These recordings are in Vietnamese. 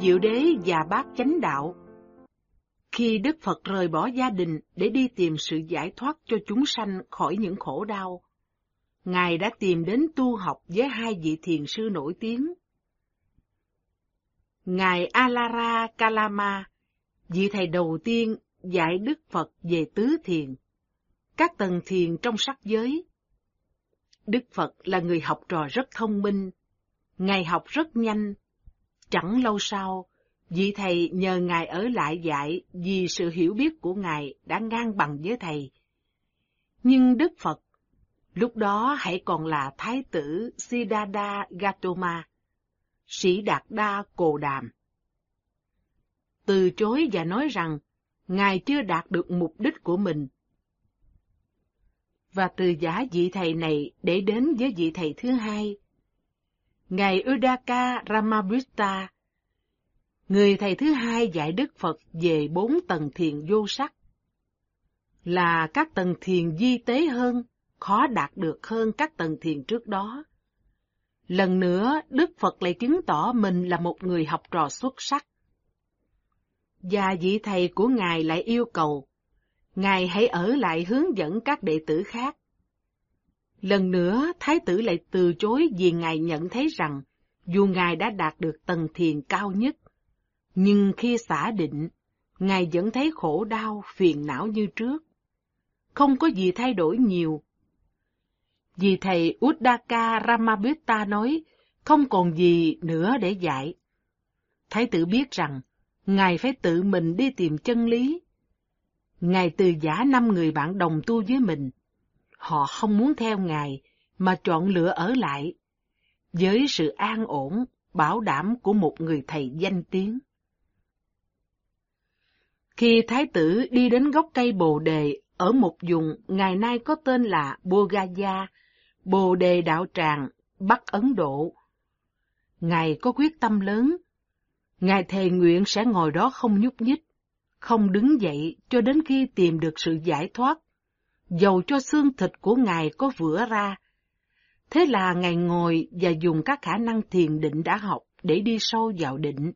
Diệu Đế và Bác Chánh Đạo. Khi Đức Phật rời bỏ gia đình để đi tìm sự giải thoát cho chúng sanh khỏi những khổ đau, Ngài đã tìm đến tu học với hai vị thiền sư nổi tiếng. Ngài Alara Kalama, vị thầy đầu tiên dạy Đức Phật về tứ thiền, các tầng thiền trong sắc giới. Đức Phật là người học trò rất thông minh, Ngài học rất nhanh. Chẳng lâu sau, vị thầy nhờ Ngài ở lại dạy vì sự hiểu biết của Ngài đã ngang bằng với thầy. Nhưng Đức Phật, lúc đó hãy còn là Thái tử Siddhartha Gautama, sĩ Đạt Đa Cồ Đàm. Từ chối và nói rằng Ngài chưa đạt được mục đích của mình. Và từ giả vị thầy này để đến với vị thầy thứ hai, Ngài Udaka Ramabutta, người thầy thứ hai dạy Đức Phật về bốn tầng thiền vô sắc, là các tầng thiền di tế hơn, khó đạt được hơn các tầng thiền trước đó. Lần nữa, Đức Phật lại chứng tỏ mình là một người học trò xuất sắc. Và vị thầy của Ngài lại yêu cầu, Ngài hãy ở lại hướng dẫn các đệ tử khác. Lần nữa, Thái tử lại từ chối vì Ngài nhận thấy rằng, dù Ngài đã đạt được tầng thiền cao nhất, nhưng khi xả định, Ngài vẫn thấy khổ đau, phiền não như trước. Không có gì thay đổi nhiều. Vì thầy Uddaka Ramabhita nói, không còn gì nữa để dạy. Thái tử biết rằng, Ngài phải tự mình đi tìm chân lý. Ngài từ giả năm người bạn đồng tu với mình. Họ không muốn theo Ngài, mà chọn lựa ở lại, với sự an ổn, bảo đảm của một người thầy danh tiếng. Khi Thái tử đi đến gốc cây Bồ Đề ở một vùng ngày nay có tên là Bogaya, Bồ Đề Đạo Tràng, Bắc Ấn Độ, Ngài có quyết tâm lớn. Ngài thề nguyện sẽ ngồi đó không nhúc nhích, không đứng dậy cho đến khi tìm được sự giải thoát, dầu cho xương thịt của Ngài có vữa ra. Thế là Ngài ngồi và dùng các khả năng thiền định đã học để đi sâu vào định.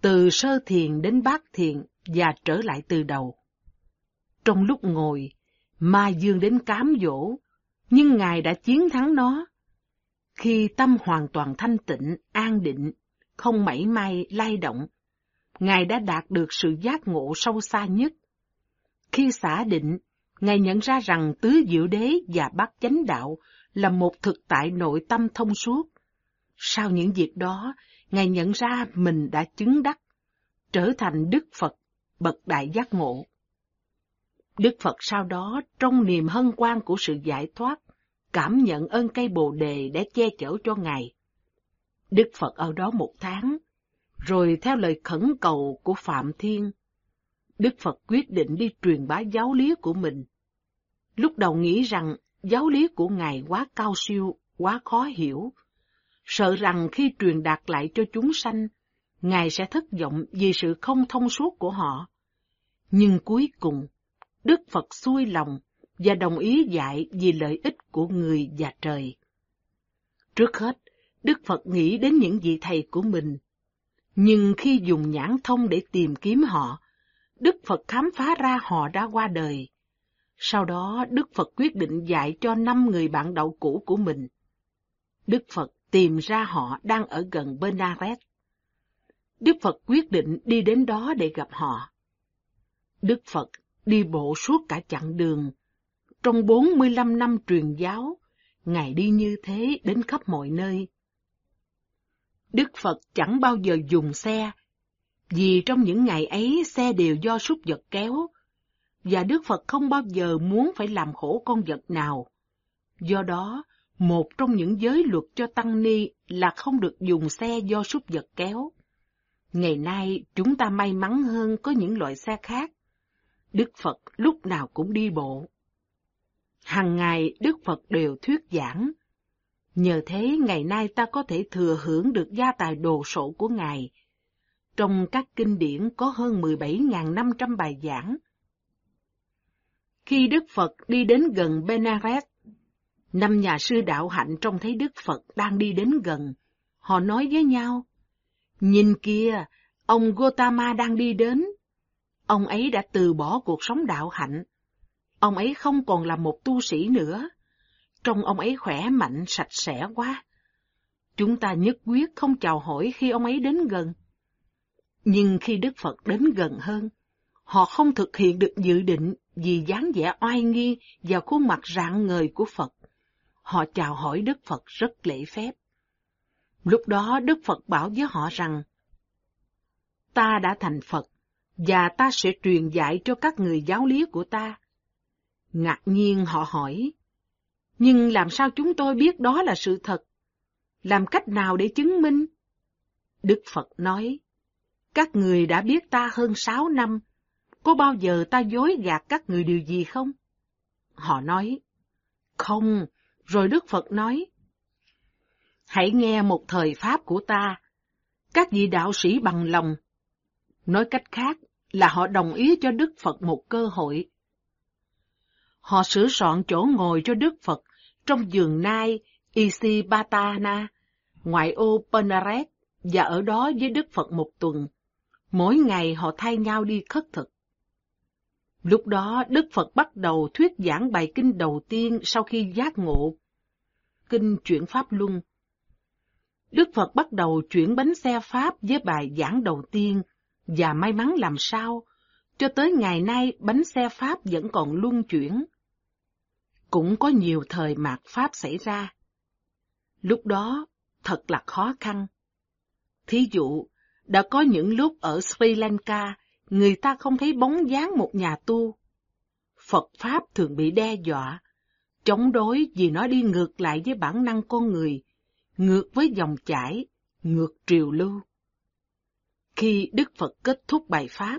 Từ sơ thiền đến bát thiền và trở lại từ đầu. Trong lúc ngồi, ma dương đến cám dỗ, nhưng Ngài đã chiến thắng nó. Khi tâm hoàn toàn thanh tịnh, an định, không mảy may lay động. Ngài đã đạt được sự giác ngộ sâu xa nhất. Khi xả định, Ngài nhận ra rằng tứ diệu đế và bát chánh đạo là một thực tại nội tâm thông suốt. Sau những việc đó, Ngài nhận ra mình đã chứng đắc, trở thành Đức Phật, bậc đại giác ngộ. Đức Phật sau đó, trong niềm hân hoan của sự giải thoát, cảm nhận ơn cây bồ đề để che chở cho Ngài. Đức Phật ở đó một tháng, rồi theo lời khẩn cầu của Phạm Thiên, Đức Phật quyết định đi truyền bá giáo lý của mình. Lúc đầu nghĩ rằng giáo lý của Ngài quá cao siêu, quá khó hiểu, sợ rằng khi truyền đạt lại cho chúng sanh, Ngài sẽ thất vọng vì sự không thông suốt của họ. Nhưng cuối cùng, Đức Phật xuôi lòng và đồng ý dạy vì lợi ích của người và trời. Trước hết, Đức Phật nghĩ đến những vị thầy của mình. Nhưng khi dùng nhãn thông để tìm kiếm họ, Đức Phật khám phá ra họ đã qua đời. Sau đó, Đức Phật quyết định dạy cho năm người bạn đậu cũ của mình. Đức Phật tìm ra họ đang ở gần Benares. Đức Phật quyết định đi đến đó để gặp họ. Đức Phật đi bộ suốt cả chặng đường. Trong 45 năm truyền giáo, Ngài đi như thế đến khắp mọi nơi. Đức Phật chẳng bao giờ dùng xe, vì trong những ngày ấy xe đều do súc vật kéo, và Đức Phật không bao giờ muốn phải làm khổ con vật nào. Do đó, một trong những giới luật cho Tăng Ni là không được dùng xe do súc vật kéo. Ngày nay, chúng ta may mắn hơn có những loại xe khác. Đức Phật lúc nào cũng đi bộ. Hằng ngày, Đức Phật đều thuyết giảng, Nhờ thế ngày nay ta có thể thừa hưởng được gia tài đồ sộ của Ngài. Trong các kinh điển có hơn 17.500 bài giảng. Khi Đức Phật đi đến gần Benares, năm nhà sư đạo hạnh trông thấy Đức Phật đang đi đến gần. Họ nói với nhau, Nhìn kia, ông Gotama đang đi đến. Ông ấy đã từ bỏ cuộc sống đạo hạnh. Ông ấy không còn là một tu sĩ nữa. Trông ông ấy khỏe mạnh, sạch sẽ quá. Chúng ta nhất quyết không chào hỏi khi ông ấy đến gần. Nhưng khi Đức Phật đến gần hơn, họ không thực hiện được dự định vì dáng vẻ oai nghi và khuôn mặt rạng ngời của Phật. Họ chào hỏi Đức Phật rất lễ phép. Lúc đó Đức Phật bảo với họ rằng, Ta đã thành Phật, và ta sẽ truyền dạy cho các người giáo lý của ta. Ngạc nhiên họ hỏi, nhưng làm sao chúng tôi biết đó là sự thật? Làm cách nào để chứng minh? Đức Phật nói, các người đã biết ta hơn sáu năm, có bao giờ ta dối gạt các người điều gì không? Họ nói, không, rồi Đức Phật nói, hãy nghe một thời Pháp của ta, các vị đạo sĩ bằng lòng. Nói cách khác là họ đồng ý cho Đức Phật một cơ hội. Họ sửa soạn chỗ ngồi cho Đức Phật trong giường nai Isipatana, ngoại ô Penaret, và ở đó với Đức Phật một tuần. Mỗi ngày họ thay nhau đi khất thực. Lúc đó Đức Phật bắt đầu thuyết giảng bài kinh đầu tiên sau khi giác ngộ. Kinh chuyển Pháp Luân. Đức Phật bắt đầu chuyển bánh xe Pháp với bài giảng đầu tiên, và may mắn làm sao, cho tới ngày nay bánh xe Pháp vẫn còn luân chuyển. Cũng có nhiều thời mạt Pháp xảy ra. Lúc đó, thật là khó khăn. Thí dụ, đã có những lúc ở Sri Lanka, người ta không thấy bóng dáng một nhà tu. Phật Pháp thường bị đe dọa, chống đối vì nó đi ngược lại với bản năng con người, ngược với dòng chảy, ngược triều lưu. Khi Đức Phật kết thúc bài Pháp,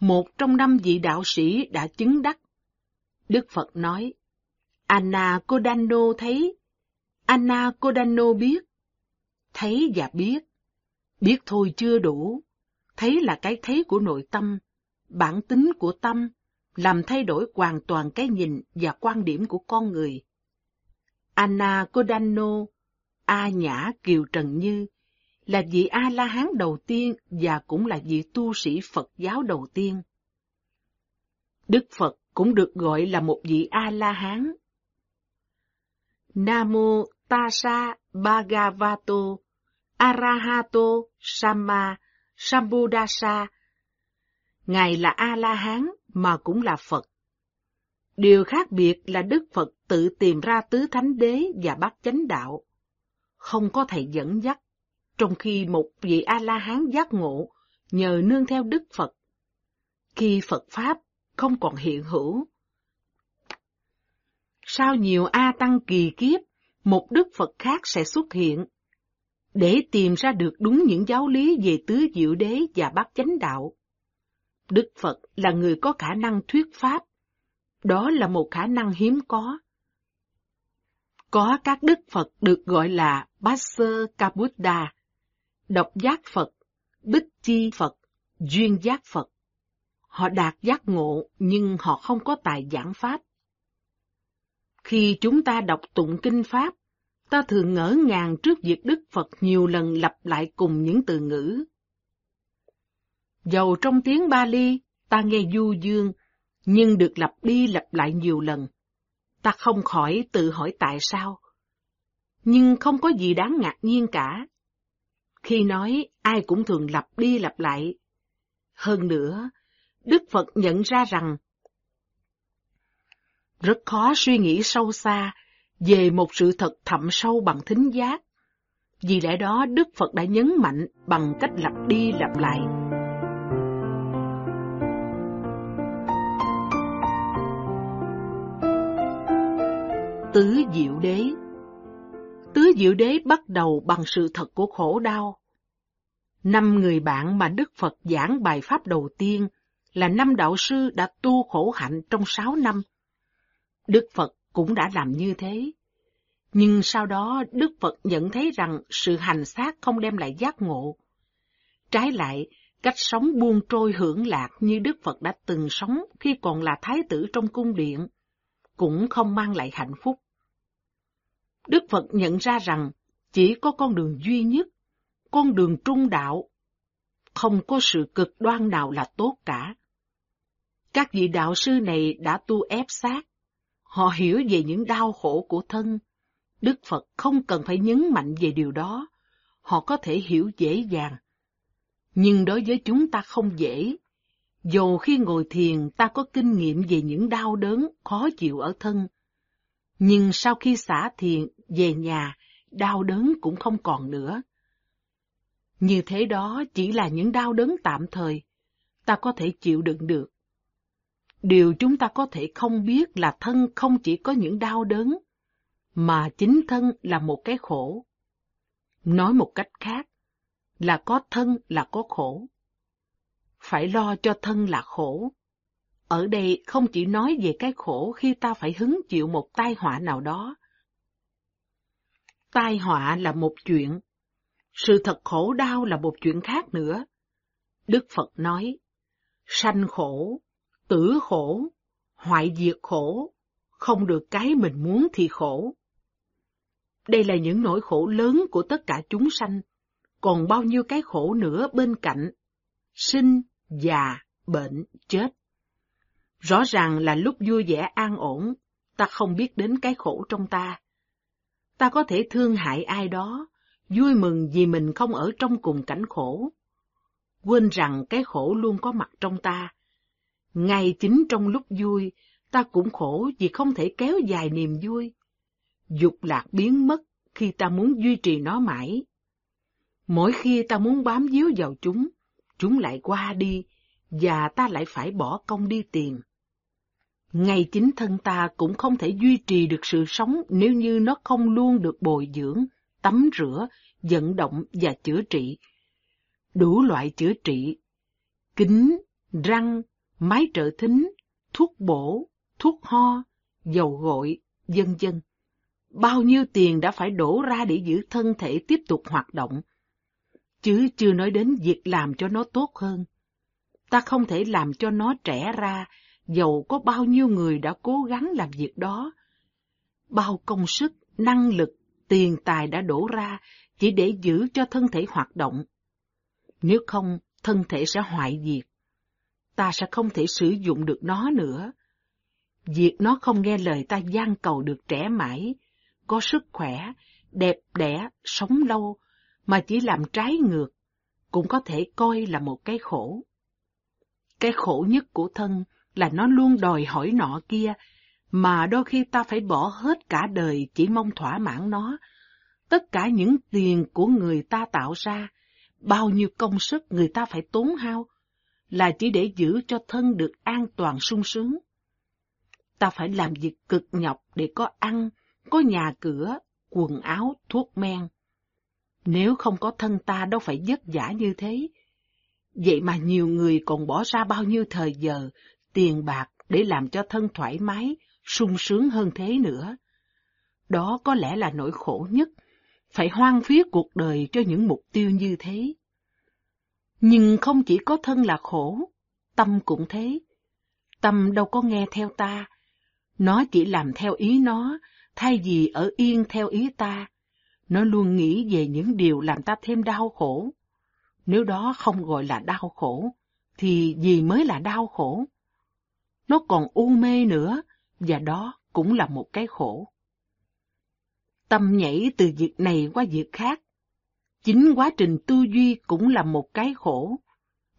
một trong năm vị đạo sĩ đã chứng đắc. Đức Phật nói, Anna Kodano thấy, Anna Kodano biết, thấy và biết, biết thôi chưa đủ, thấy là cái thấy của nội tâm, bản tính của tâm, làm thay đổi hoàn toàn cái nhìn và quan điểm của con người. Anna Kodano, A Nhã Kiều Trần Như, là vị A-la-hán đầu tiên và cũng là vị tu sĩ Phật giáo đầu tiên. Đức Phật cũng được gọi là một vị A-la-hán. Namo Tassa Bhagavato Arahato Sama Sambuddhasa. Ngài là A-la-hán mà cũng là Phật. Điều khác biệt là Đức Phật tự tìm ra tứ thánh đế và bát chánh đạo. Không có thầy dẫn dắt, trong khi một vị A-la-hán giác ngộ nhờ nương theo Đức Phật. Khi Phật Pháp không còn hiện hữu. Sau nhiều A tăng kỳ kiếp, một Đức Phật khác sẽ xuất hiện để tìm ra được đúng những giáo lý về tứ diệu đế và bát chánh đạo. Đức Phật là người có khả năng thuyết pháp. Đó là một khả năng hiếm có. Có các Đức Phật được gọi là Bassa Kabuddha, độc giác Phật, bích chi Phật, duyên giác Phật. Họ đạt giác ngộ nhưng họ không có tài giảng Pháp. Khi chúng ta đọc tụng kinh Pháp, ta thường ngỡ ngàng trước việc Đức Phật nhiều lần lặp lại cùng những từ ngữ. Dầu trong tiếng Bali, ta nghe du dương, nhưng được lặp đi lặp lại nhiều lần. Ta không khỏi tự hỏi tại sao. Nhưng không có gì đáng ngạc nhiên cả. Khi nói, ai cũng thường lặp đi lặp lại. Hơn nữa, Đức Phật nhận ra rằng rất khó suy nghĩ sâu xa về một sự thật thậm sâu bằng thính giác. Vì lẽ đó, Đức Phật đã nhấn mạnh bằng cách lặp đi lặp lại. Tứ Diệu Đế Tứ Diệu Đế bắt đầu bằng sự thật của khổ đau. Năm người bạn mà Đức Phật giảng bài pháp đầu tiên là năm đạo sư đã tu khổ hạnh trong sáu năm. Đức Phật cũng đã làm như thế. Nhưng sau đó Đức Phật nhận thấy rằng sự hành xác không đem lại giác ngộ. Trái lại, cách sống buông trôi hưởng lạc như Đức Phật đã từng sống khi còn là thái tử trong cung điện, cũng không mang lại hạnh phúc. Đức Phật nhận ra rằng chỉ có con đường duy nhất, con đường trung đạo không có sự cực đoan nào là tốt cả. Các vị đạo sư này đã tu ép xác. Họ hiểu về những đau khổ của thân. Đức Phật không cần phải nhấn mạnh về điều đó. Họ có thể hiểu dễ dàng. Nhưng đối với chúng ta không dễ. Dù khi ngồi thiền ta có kinh nghiệm về những đau đớn, khó chịu ở thân. Nhưng sau khi xả thiền, về nhà, đau đớn cũng không còn nữa. Như thế đó chỉ là những đau đớn tạm thời, ta có thể chịu đựng được. Điều chúng ta có thể không biết là thân không chỉ có những đau đớn, mà chính thân là một cái khổ. Nói một cách khác, là có thân là có khổ. Phải lo cho thân là khổ. Ở đây không chỉ nói về cái khổ khi ta phải hứng chịu một tai họa nào đó. Tai họa là một chuyện, sự thật khổ đau là một chuyện khác nữa. Đức Phật nói, sanh khổ, tử khổ, hoại diệt khổ, không được cái mình muốn thì khổ. Đây là những nỗi khổ lớn của tất cả chúng sanh, còn bao nhiêu cái khổ nữa bên cạnh, sinh, già, bệnh, chết. Rõ ràng là lúc vui vẻ an ổn, ta không biết đến cái khổ trong ta. Ta có thể thương hại ai đó, vui mừng vì mình không ở trong cùng cảnh khổ. Quên rằng cái khổ luôn có mặt trong ta. Ngay chính trong lúc vui, ta cũng khổ vì không thể kéo dài niềm vui. Dục lạc biến mất khi ta muốn duy trì nó mãi. Mỗi khi ta muốn bám víu vào chúng, chúng lại qua đi, và ta lại phải bỏ công đi tìm. Ngay chính thân ta cũng không thể duy trì được sự sống nếu như nó không luôn được bồi dưỡng, tắm rửa, vận động và chữa trị. Đủ loại chữa trị, kính, răng, máy trợ thính, thuốc bổ, thuốc ho, dầu gội, vân vân. Bao nhiêu tiền đã phải đổ ra để giữ thân thể tiếp tục hoạt động, chứ chưa nói đến việc làm cho nó tốt hơn. Ta không thể làm cho nó trẻ ra, dầu có bao nhiêu người đã cố gắng làm việc đó. Bao công sức, năng lực, tiền tài đã đổ ra chỉ để giữ cho thân thể hoạt động. Nếu không, thân thể sẽ hoại diệt. Ta sẽ không thể sử dụng được nó nữa. Việc nó không nghe lời ta gian cầu được trẻ mãi, có sức khỏe, đẹp đẽ, sống lâu, mà chỉ làm trái ngược, cũng có thể coi là một cái khổ. Cái khổ nhất của thân là nó luôn đòi hỏi nọ kia, mà đôi khi ta phải bỏ hết cả đời chỉ mong thỏa mãn nó, tất cả những tiền của người ta tạo ra, bao nhiêu công sức người ta phải tốn hao, là chỉ để giữ cho thân được an toàn sung sướng. Ta phải làm việc cực nhọc để có ăn, có nhà cửa, quần áo, thuốc men. Nếu không có thân ta đâu phải vất vả như thế. Vậy mà nhiều người còn bỏ ra bao nhiêu thời giờ, tiền bạc để làm cho thân thoải mái, sung sướng hơn thế nữa. Đó có lẽ là nỗi khổ nhất phải hoang phí cuộc đời cho những mục tiêu như thế. Nhưng không chỉ có thân là khổ, tâm cũng thế. Tâm đâu có nghe theo ta, nó chỉ làm theo ý nó, thay vì ở yên theo ý ta. Nó luôn nghĩ về những điều làm ta thêm đau khổ. Nếu đó không gọi là đau khổ, thì gì mới là đau khổ? Nó còn u mê nữa, và đó cũng là một cái khổ tâm nhảy từ việc này qua việc khác. Chính quá trình tư duy cũng là một cái khổ.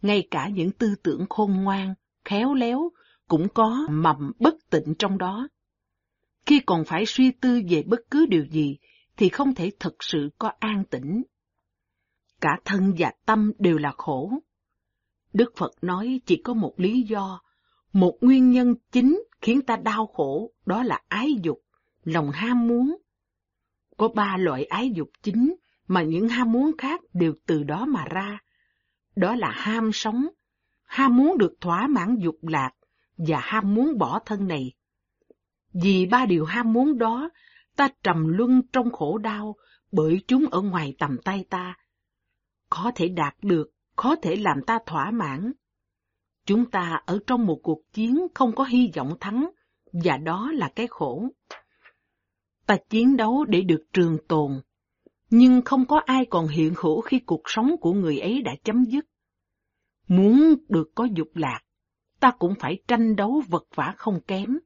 Ngay cả những tư tưởng khôn ngoan, khéo léo cũng có mầm bất tịnh trong đó. Khi còn phải suy tư về bất cứ điều gì thì không thể thực sự có an tĩnh. Cả thân và tâm đều là khổ. Đức Phật nói chỉ có một lý do, một nguyên nhân chính khiến ta đau khổ, đó là ái dục, lòng ham muốn, có ba loại ái dục chính mà những ham muốn khác đều từ đó mà ra. Đó là ham sống, ham muốn được thỏa mãn dục lạc và ham muốn bỏ thân này. Vì ba điều ham muốn đó, ta trầm luân trong khổ đau bởi chúng ở ngoài tầm tay ta. Có thể đạt được, có thể làm ta thỏa mãn. Chúng ta ở trong một cuộc chiến không có hy vọng thắng, và đó là cái khổ. Ta chiến đấu để được trường tồn, nhưng không có ai còn hiện hữu khi cuộc sống của người ấy đã chấm dứt. Muốn được có dục lạc, ta cũng phải tranh đấu vật vả không kém.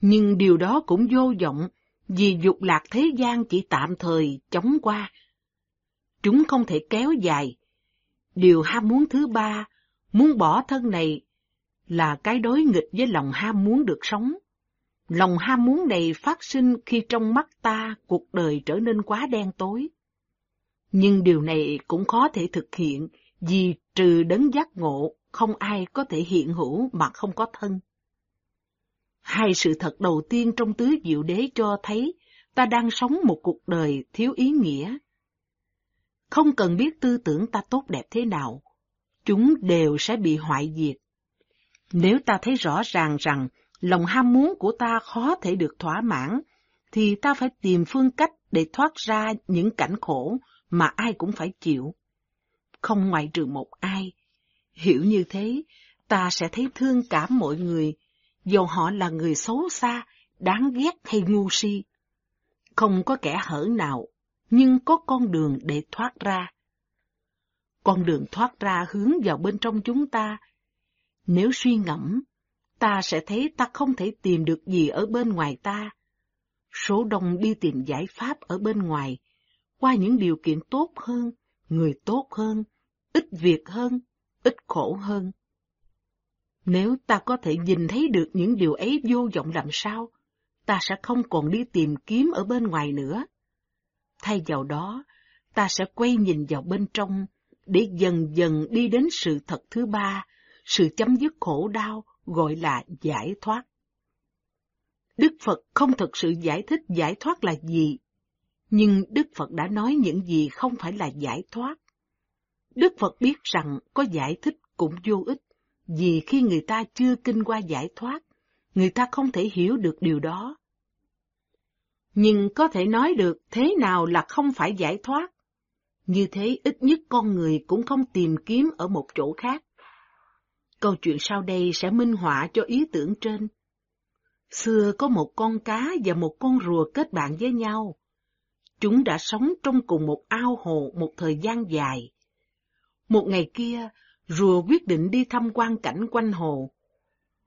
Nhưng điều đó cũng vô vọng, vì dục lạc thế gian chỉ tạm thời chóng qua. Chúng không thể kéo dài. Điều ham muốn thứ ba, muốn bỏ thân này, là cái đối nghịch với lòng ham muốn được sống. Lòng ham muốn này phát sinh khi trong mắt ta cuộc đời trở nên quá đen tối. Nhưng điều này cũng khó thể thực hiện vì trừ đấng giác ngộ, không ai có thể hiện hữu mà không có thân. Hai sự thật đầu tiên trong tứ diệu đế cho thấy ta đang sống một cuộc đời thiếu ý nghĩa. Không cần biết tư tưởng ta tốt đẹp thế nào, chúng đều sẽ bị hoại diệt. Nếu ta thấy rõ ràng rằng lòng ham muốn của ta khó thể được thỏa mãn, thì ta phải tìm phương cách để thoát ra những cảnh khổ mà ai cũng phải chịu. Không ngoại trừ một ai. Hiểu như thế, ta sẽ thấy thương cảm mọi người, dù họ là người xấu xa, đáng ghét hay ngu si. Không có kẻ hở nào, nhưng có con đường để thoát ra. Con đường thoát ra hướng vào bên trong chúng ta. Nếu suy ngẫm, ta sẽ thấy ta không thể tìm được gì ở bên ngoài ta. Số đông đi tìm giải pháp ở bên ngoài, qua những điều kiện tốt hơn, người tốt hơn, ít việc hơn, ít khổ hơn. Nếu ta có thể nhìn thấy được những điều ấy vô vọng làm sao, ta sẽ không còn đi tìm kiếm ở bên ngoài nữa. Thay vào đó, ta sẽ quay nhìn vào bên trong, để dần dần đi đến sự thật thứ ba, sự chấm dứt khổ đau, gọi là giải thoát. Đức Phật không thực sự giải thích giải thoát là gì, nhưng Đức Phật đã nói những gì không phải là giải thoát. Đức Phật biết rằng có giải thích cũng vô ích, vì khi người ta chưa kinh qua giải thoát, người ta không thể hiểu được điều đó. Nhưng có thể nói được thế nào là không phải giải thoát. Như thế ít nhất con người cũng không tìm kiếm ở một chỗ khác. Câu chuyện sau đây sẽ minh họa cho ý tưởng trên. Xưa có một con cá và một con rùa kết bạn với nhau. Chúng đã sống trong cùng một ao hồ một thời gian dài. Một ngày kia, rùa quyết định đi thăm quan cảnh quanh hồ.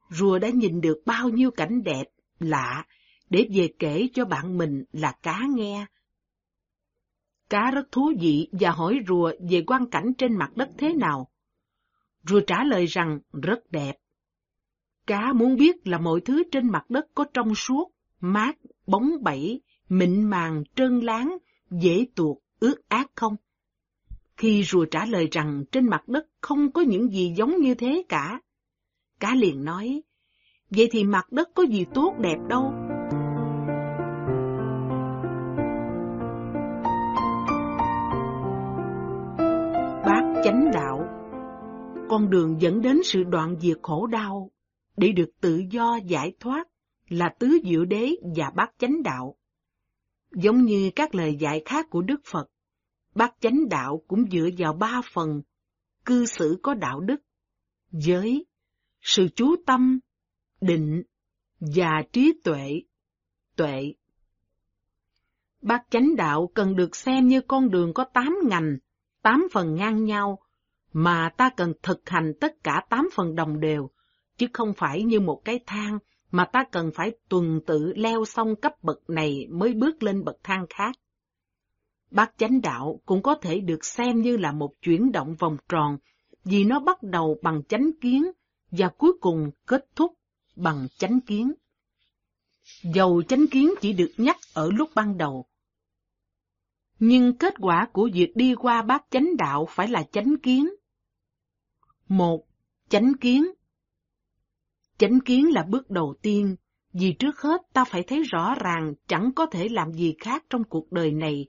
Rùa đã nhìn được bao nhiêu cảnh đẹp, lạ, để về kể cho bạn mình là cá nghe. Cá rất thú vị và hỏi rùa về quan cảnh trên mặt đất thế nào. Rùa trả lời rằng rất đẹp. Cá muốn biết là mọi thứ trên mặt đất có trong suốt, mát, bóng bẩy, mịn màng, trơn láng, dễ tuột, ướt át không? Khi rùa trả lời rằng trên mặt đất không có những gì giống như thế cả, cá liền nói, vậy thì mặt đất có gì tốt đẹp đâu. Bác chánh đạo con đường dẫn đến sự đoạn diệt khổ đau, để được tự do giải thoát là tứ diệu đế và bát chánh đạo. Giống như các lời dạy khác của Đức Phật, bát chánh đạo cũng dựa vào ba phần, cư xử có đạo đức, giới, sự chú tâm, định và trí tuệ, tuệ. Bát chánh đạo cần được xem như con đường có tám ngành, tám phần ngang nhau, mà ta cần thực hành tất cả tám phần đồng đều, chứ không phải như một cái thang mà ta cần phải tuần tự leo xong cấp bậc này mới bước lên bậc thang khác. Bát chánh đạo cũng có thể được xem như là một chuyển động vòng tròn, vì nó bắt đầu bằng chánh kiến và cuối cùng kết thúc bằng chánh kiến. Dầu chánh kiến chỉ được nhắc ở lúc ban đầu. Nhưng kết quả của việc đi qua bát chánh đạo phải là chánh kiến. Một, chánh kiến Chánh kiến là bước đầu tiên, vì trước hết ta phải thấy rõ ràng chẳng có thể làm gì khác trong cuộc đời này,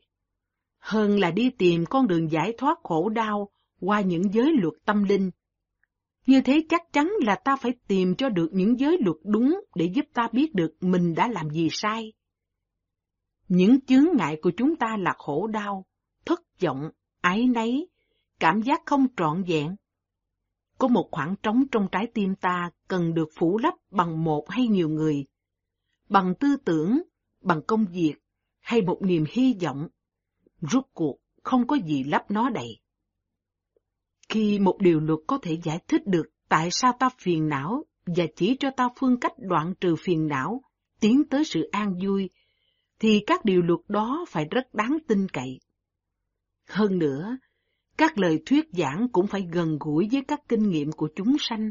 hơn là đi tìm con đường giải thoát khổ đau qua những giới luật tâm linh. Như thế chắc chắn là ta phải tìm cho được những giới luật đúng để giúp ta biết được mình đã làm gì sai. Những chướng ngại của chúng ta là khổ đau, thất vọng, ái nấy, cảm giác không trọn vẹn, có một khoảng trống trong trái tim ta cần được phủ lấp bằng một hay nhiều người, bằng tư tưởng, bằng công việc, hay một niềm hy vọng. Rút cuộc không có gì lấp nó đầy. Khi một điều luật có thể giải thích được tại sao ta phiền não và chỉ cho ta phương cách đoạn trừ phiền não, tiến tới sự an vui, thì các điều luật đó phải rất đáng tin cậy. Hơn nữa, các lời thuyết giảng cũng phải gần gũi với các kinh nghiệm của chúng sanh.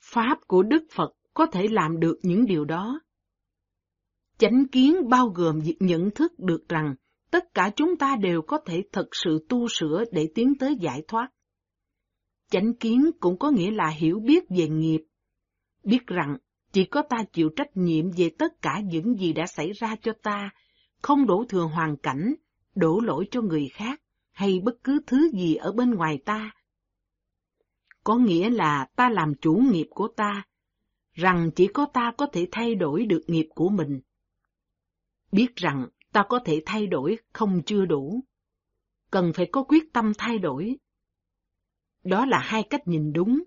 Pháp của Đức Phật có thể làm được những điều đó. Chánh kiến bao gồm việc nhận thức được rằng tất cả chúng ta đều có thể thật sự tu sửa để tiến tới giải thoát. Chánh kiến cũng có nghĩa là hiểu biết về nghiệp, biết rằng chỉ có ta chịu trách nhiệm về tất cả những gì đã xảy ra cho ta, không đổ thừa hoàn cảnh, đổ lỗi cho người khác hay bất cứ thứ gì ở bên ngoài ta. Có nghĩa là ta làm chủ nghiệp của ta, rằng chỉ có ta có thể thay đổi được nghiệp của mình. Biết rằng ta có thể thay đổi không chưa đủ, cần phải có quyết tâm thay đổi. Đó là hai cách nhìn đúng,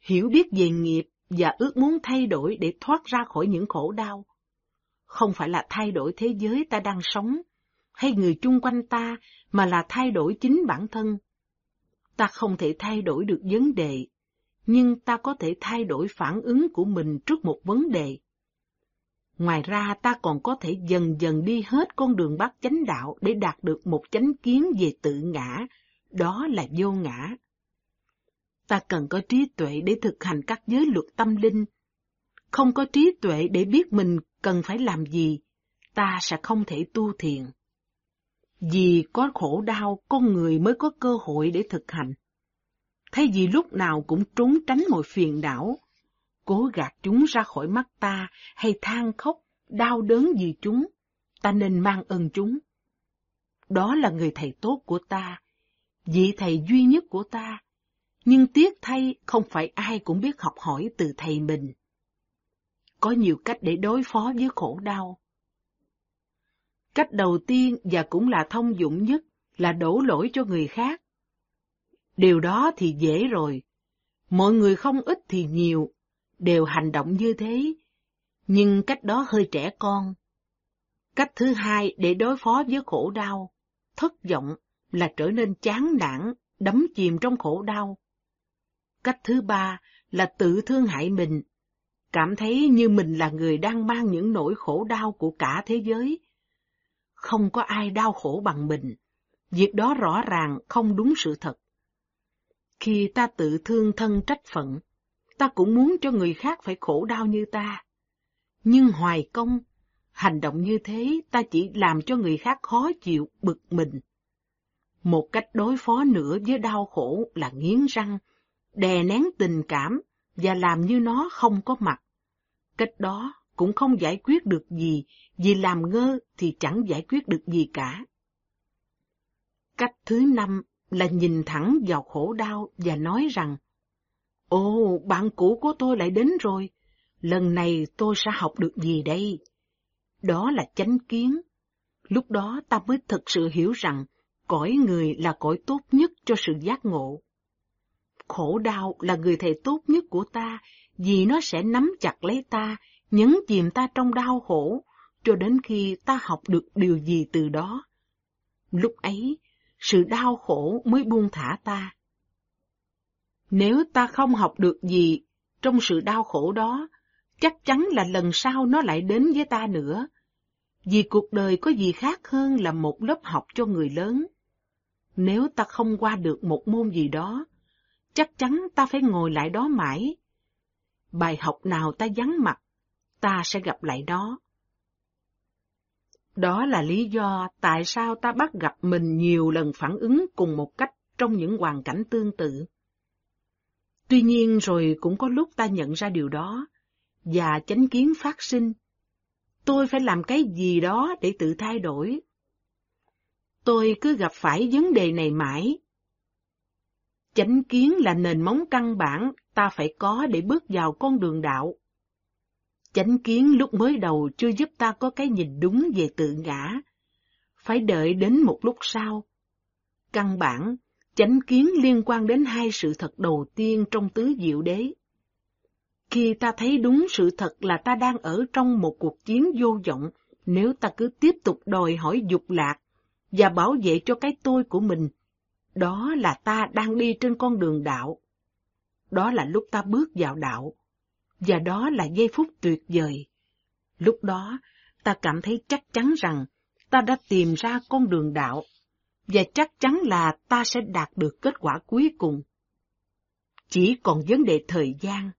hiểu biết về nghiệp và ước muốn thay đổi để thoát ra khỏi những khổ đau. Không phải là thay đổi thế giới ta đang sống, hay người chung quanh ta, mà là thay đổi chính bản thân. Ta không thể thay đổi được vấn đề, nhưng ta có thể thay đổi phản ứng của mình trước một vấn đề. Ngoài ra ta còn có thể dần dần đi hết con đường bát chánh đạo để đạt được một chánh kiến về tự ngã, đó là vô ngã. Ta cần có trí tuệ để thực hành các giới luật tâm linh. Không có trí tuệ để biết mình cần phải làm gì, ta sẽ không thể tu thiền. Vì có khổ đau, con người mới có cơ hội để thực hành. Thay vì lúc nào cũng trốn tránh mọi phiền đảo, cố gạt chúng ra khỏi mắt ta hay than khóc, đau đớn vì chúng, ta nên mang ơn chúng. Đó là người thầy tốt của ta, vị thầy duy nhất của ta, nhưng tiếc thay không phải ai cũng biết học hỏi từ thầy mình. Có nhiều cách để đối phó với khổ đau. Cách đầu tiên và cũng là thông dụng nhất là đổ lỗi cho người khác. Điều đó thì dễ rồi. Mọi người không ít thì nhiều, đều hành động như thế, nhưng cách đó hơi trẻ con. Cách thứ hai để đối phó với khổ đau, thất vọng là trở nên chán nản, đắm chìm trong khổ đau. Cách thứ ba là tự thương hại mình, cảm thấy như mình là người đang mang những nỗi khổ đau của cả thế giới. Không có ai đau khổ bằng mình, việc đó rõ ràng không đúng sự thật. Khi ta tự thương thân trách phận, ta cũng muốn cho người khác phải khổ đau như ta. Nhưng hoài công, hành động như thế ta chỉ làm cho người khác khó chịu, bực mình. Một cách đối phó nữa với đau khổ là nghiến răng, đè nén tình cảm và làm như nó không có mặt. Cách đó cũng không giải quyết được gì, vì làm ngơ thì chẳng giải quyết được gì cả. Cách thứ năm là nhìn thẳng vào khổ đau và nói rằng, Ồ, bạn cũ của tôi lại đến rồi, lần này tôi sẽ học được gì đây? Đó là chánh kiến. Lúc đó ta mới thực sự hiểu rằng cõi người là cõi tốt nhất cho sự giác ngộ. Khổ đau là người thầy tốt nhất của ta, vì nó sẽ nắm chặt lấy ta, nhấn chìm ta trong đau khổ, cho đến khi ta học được điều gì từ đó. Lúc ấy, sự đau khổ mới buông thả ta. Nếu ta không học được gì trong sự đau khổ đó, chắc chắn là lần sau nó lại đến với ta nữa. Vì cuộc đời có gì khác hơn là một lớp học cho người lớn. Nếu ta không qua được một môn gì đó, chắc chắn ta phải ngồi lại đó mãi. Bài học nào ta vắng mặt, ta sẽ gặp lại đó. Đó là lý do tại sao ta bắt gặp mình nhiều lần phản ứng cùng một cách trong những hoàn cảnh tương tự. Tuy nhiên rồi cũng có lúc ta nhận ra điều đó, và chánh kiến phát sinh. Tôi phải làm cái gì đó để tự thay đổi. Tôi cứ gặp phải vấn đề này mãi. Chánh kiến là nền móng căn bản ta phải có để bước vào con đường đạo. Chánh kiến lúc mới đầu chưa giúp ta có cái nhìn đúng về tự ngã. Phải đợi đến một lúc sau. Căn bản, chánh kiến liên quan đến hai sự thật đầu tiên trong tứ diệu đế. Khi ta thấy đúng sự thật là ta đang ở trong một cuộc chiến vô vọng, nếu ta cứ tiếp tục đòi hỏi dục lạc và bảo vệ cho cái tôi của mình, đó là ta đang đi trên con đường đạo. Đó là lúc ta bước vào đạo, và đó là giây phút tuyệt vời. Lúc đó, ta cảm thấy chắc chắn rằng ta đã tìm ra con đường đạo, và chắc chắn là ta sẽ đạt được kết quả cuối cùng. Chỉ còn vấn đề thời gian.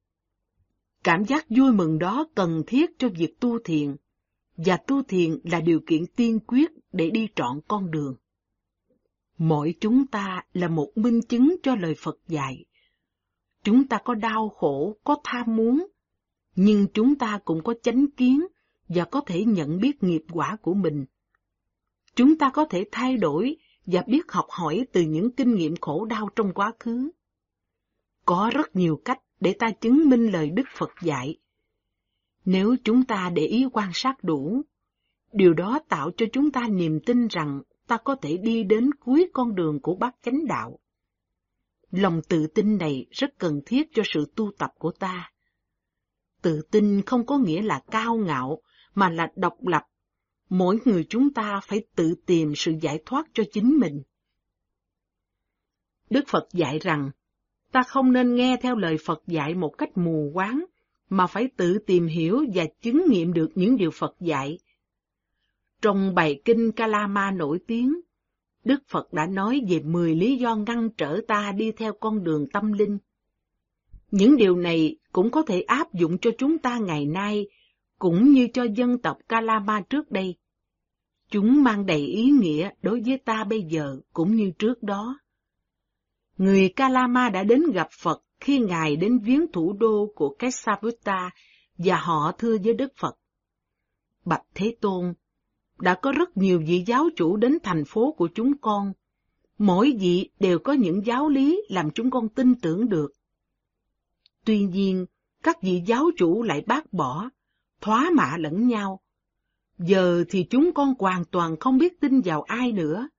Cảm giác vui mừng đó cần thiết cho việc tu thiền, và tu thiền là điều kiện tiên quyết để đi trọn con đường. Mỗi chúng ta là một minh chứng cho lời Phật dạy. Chúng ta có đau khổ, có tham muốn, nhưng chúng ta cũng có chánh kiến và có thể nhận biết nghiệp quả của mình. Chúng ta có thể thay đổi và biết học hỏi từ những kinh nghiệm khổ đau trong quá khứ. Có rất nhiều cách để ta chứng minh lời Đức Phật dạy. Nếu chúng ta để ý quan sát đủ, điều đó tạo cho chúng ta niềm tin rằng ta có thể đi đến cuối con đường của bát chánh đạo. Lòng tự tin này rất cần thiết cho sự tu tập của ta. Tự tin không có nghĩa là cao ngạo, mà là độc lập. Mỗi người chúng ta phải tự tìm sự giải thoát cho chính mình. Đức Phật dạy rằng, ta không nên nghe theo lời Phật dạy một cách mù quáng, mà phải tự tìm hiểu và chứng nghiệm được những điều Phật dạy. Trong bài kinh Kalama nổi tiếng, Đức Phật đã nói về 10 lý do ngăn trở ta đi theo con đường tâm linh. Những điều này cũng có thể áp dụng cho chúng ta ngày nay, cũng như cho dân tộc Kalama trước đây. Chúng mang đầy ý nghĩa đối với ta bây giờ cũng như trước đó. Người Kalama đã đến gặp Phật khi Ngài đến viếng thủ đô của Kesavutta và họ thưa với Đức Phật. Bạch Thế Tôn, đã có rất nhiều vị giáo chủ đến thành phố của chúng con. Mỗi vị đều có những giáo lý làm chúng con tin tưởng được. Tuy nhiên, các vị giáo chủ lại bác bỏ, thoá mạ lẫn nhau. Giờ thì chúng con hoàn toàn không biết tin vào ai nữa.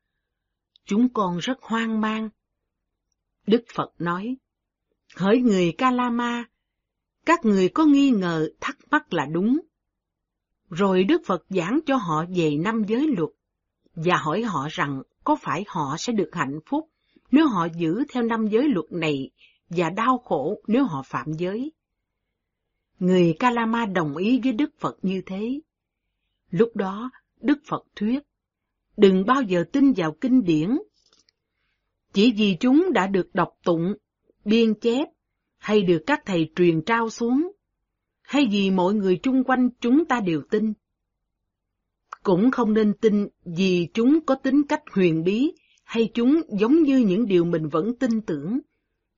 Chúng con rất hoang mang. Đức Phật nói, Hỡi người Kalama, các người có nghi ngờ thắc mắc là đúng. Rồi Đức Phật giảng cho họ về năm giới luật, và hỏi họ rằng có phải họ sẽ được hạnh phúc nếu họ giữ theo năm giới luật này và đau khổ nếu họ phạm giới. Người Kalama đồng ý với Đức Phật như thế. Lúc đó, Đức Phật thuyết, đừng bao giờ tin vào kinh điển. Chỉ vì chúng đã được đọc tụng, biên chép, hay được các thầy truyền trao xuống, hay vì mọi người chung quanh chúng ta đều tin. Cũng không nên tin vì chúng có tính cách huyền bí, hay chúng giống như những điều mình vẫn tin tưởng,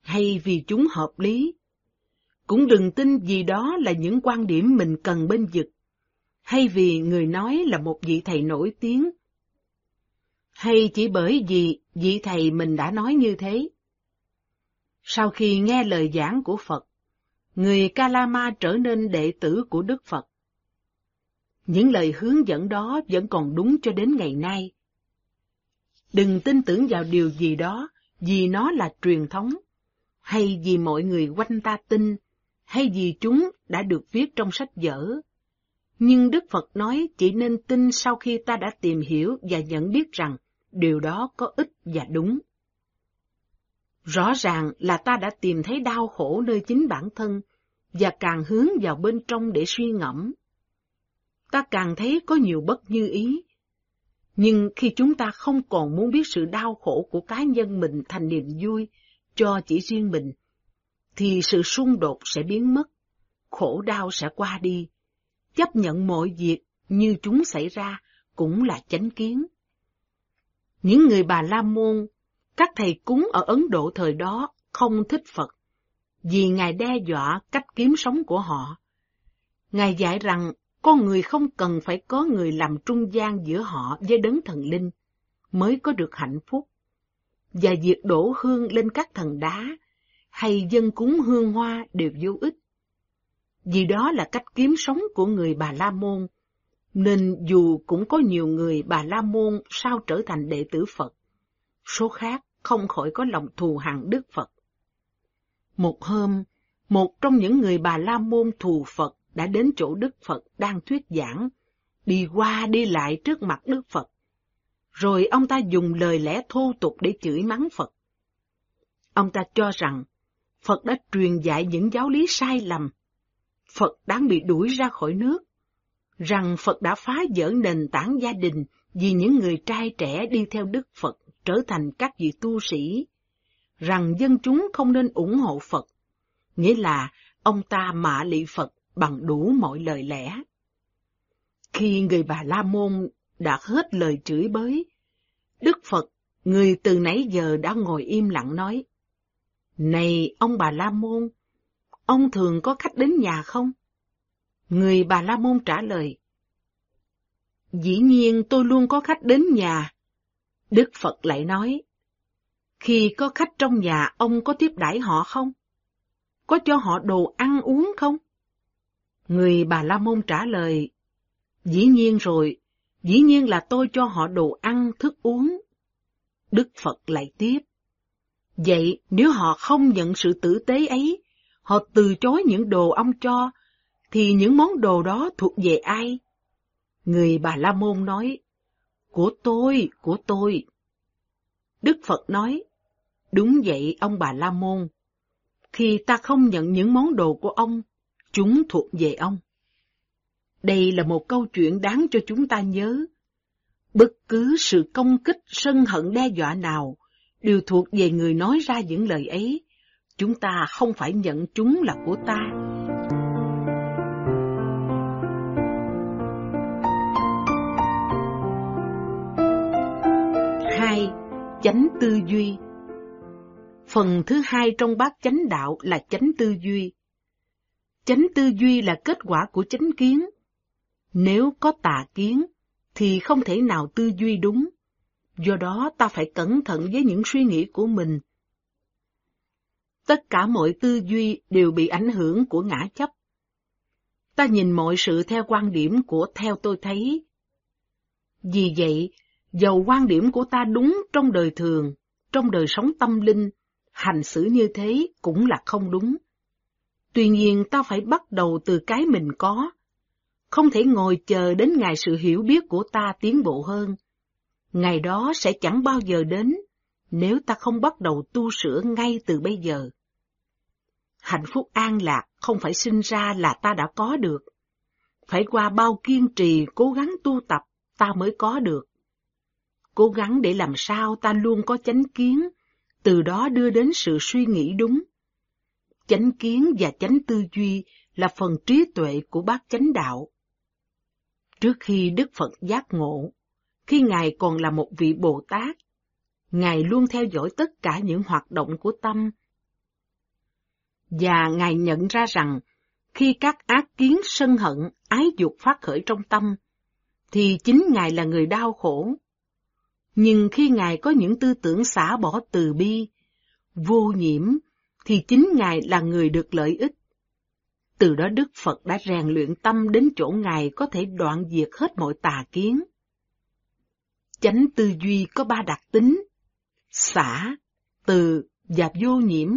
hay vì chúng hợp lý. Cũng đừng tin gì đó là những quan điểm mình cần bên vực, hay vì người nói là một vị thầy nổi tiếng, hay chỉ bởi vì vị thầy mình đã nói như thế. Sau khi nghe lời giảng của Phật, người Kalama trở nên đệ tử của Đức Phật. Những lời hướng dẫn đó vẫn còn đúng cho đến ngày nay. Đừng tin tưởng vào điều gì đó vì nó là truyền thống, hay vì mọi người quanh ta tin, hay vì chúng đã được viết trong sách vở. Nhưng Đức Phật nói chỉ nên tin sau khi ta đã tìm hiểu và nhận biết rằng điều đó có ích và đúng. Rõ ràng là ta đã tìm thấy đau khổ nơi chính bản thân, và càng hướng vào bên trong để suy ngẫm. Ta càng thấy có nhiều bất như ý. Nhưng khi chúng ta không còn muốn biết sự đau khổ của cá nhân mình thành niềm vui cho chỉ riêng mình, thì sự xung đột sẽ biến mất, khổ đau sẽ qua đi. Chấp nhận mọi việc như chúng xảy ra cũng là chánh kiến. Những người bà La Môn các thầy cúng ở Ấn Độ thời đó không thích Phật, vì Ngài đe dọa cách kiếm sống của họ. Ngài dạy rằng con người không cần phải có người làm trung gian giữa họ với đấng thần linh, mới có được hạnh phúc. Và việc đổ hương lên các thần đá, hay dân cúng hương hoa đều vô ích. Vì đó là cách kiếm sống của người Bà La Môn, nên dù cũng có nhiều người Bà La Môn sao trở thành đệ tử Phật, số khác không khỏi có lòng thù hằn Đức Phật. Một hôm, một trong những người bà La Môn thù Phật đã đến chỗ Đức Phật đang thuyết giảng, đi qua đi lại trước mặt Đức Phật rồi ông ta dùng lời lẽ thô tục để chửi mắng Phật. Ông ta cho rằng Phật đã truyền dạy những giáo lý sai lầm. Phật đáng bị đuổi ra khỏi nước. Rằng Phật đã phá vỡ nền tảng gia đình vì những người trai trẻ đi theo Đức Phật trở thành các vị tu sĩ. Rằng dân chúng không nên ủng hộ Phật. Nghĩa là ông ta mạ lị Phật bằng đủ mọi lời lẽ. Khi người bà La Môn đã hết lời chửi bới, Đức Phật, người từ nãy giờ đã ngồi im lặng nói, Này ông bà La Môn, ông thường có khách đến nhà không? Người bà La Môn trả lời, Dĩ nhiên tôi luôn có khách đến nhà. Đức Phật lại nói, Khi có khách trong nhà ông có tiếp đãi họ không? Có cho họ đồ ăn uống không? Người bà La Môn trả lời, Dĩ nhiên rồi, dĩ nhiên là tôi cho họ đồ ăn, thức uống. Đức Phật lại tiếp. Vậy nếu họ không nhận sự tử tế ấy, họ từ chối những đồ ông cho, thì những món đồ đó thuộc về ai? Người bà La Môn nói, của tôi, của tôi. Đức Phật nói, đúng vậy ông bà La Môn, khi ta không nhận những món đồ của ông, chúng thuộc về ông. Đây là một câu chuyện đáng cho chúng ta nhớ. Bất cứ sự công kích, sân hận đe dọa nào đều thuộc về người nói ra những lời ấy. Chúng ta không phải nhận chúng là của ta. Hai, chánh tư duy Phần thứ hai trong bát chánh đạo là chánh tư duy. Chánh tư duy là kết quả của chánh kiến. Nếu có tà kiến, thì không thể nào tư duy đúng. Do đó ta phải cẩn thận với những suy nghĩ của mình. Tất cả mọi tư duy đều bị ảnh hưởng của ngã chấp. Ta nhìn mọi sự theo quan điểm của theo tôi thấy. Vì vậy, dầu quan điểm của ta đúng trong đời thường, trong đời sống tâm linh, hành xử như thế cũng là không đúng. Tuy nhiên ta phải bắt đầu từ cái mình có, không thể ngồi chờ đến ngày sự hiểu biết của ta tiến bộ hơn. Ngày đó sẽ chẳng bao giờ đến nếu ta không bắt đầu tu sửa ngay từ bây giờ. Hạnh phúc an lạc không phải sinh ra là ta đã có được. Phải qua bao kiên trì cố gắng tu tập ta mới có được. Cố gắng để làm sao ta luôn có chánh kiến, từ đó đưa đến sự suy nghĩ đúng. Chánh kiến và chánh tư duy là phần trí tuệ của bác chánh đạo. Trước khi Đức Phật giác ngộ, khi Ngài còn là một vị Bồ Tát, Ngài luôn theo dõi tất cả những hoạt động của tâm. Và Ngài nhận ra rằng, khi các ác kiến sân hận, ái dục phát khởi trong tâm, thì chính Ngài là người đau khổ. Nhưng khi Ngài có những tư tưởng xả bỏ từ bi, vô nhiễm, thì chính Ngài là người được lợi ích. Từ đó Đức Phật đã rèn luyện tâm đến chỗ Ngài có thể đoạn diệt hết mọi tà kiến. Chánh tư duy có ba đặc tính, xả, từ và vô nhiễm.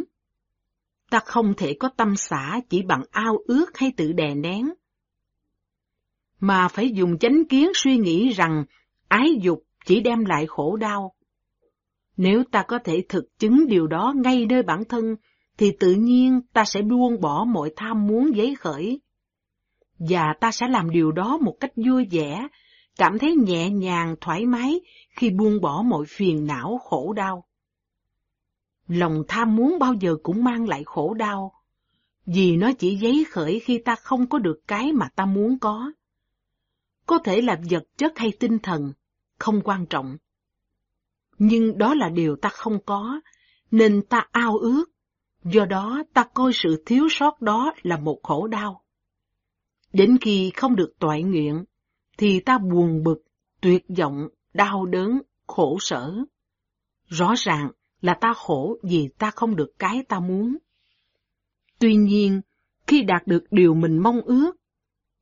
Ta không thể có tâm xả chỉ bằng ao ước hay tự đè nén, mà phải dùng chánh kiến suy nghĩ rằng ái dục chỉ đem lại khổ đau. Nếu ta có thể thực chứng điều đó ngay nơi bản thân, thì tự nhiên ta sẽ buông bỏ mọi tham muốn giấy khởi. Và ta sẽ làm điều đó một cách vui vẻ, cảm thấy nhẹ nhàng, thoải mái khi buông bỏ mọi phiền não, khổ đau. Lòng tham muốn bao giờ cũng mang lại khổ đau, vì nó chỉ giấy khởi khi ta không có được cái mà ta muốn có. Có thể là vật chất hay tinh thần, không quan trọng. Nhưng đó là điều ta không có, nên ta ao ước, Do đó ta coi sự thiếu sót đó là một khổ đau. Đến khi không được toại nguyện, thì ta buồn bực, tuyệt vọng, đau đớn, khổ sở. Rõ ràng là ta khổ vì ta không được cái ta muốn. Tuy nhiên, khi đạt được điều mình mong ước,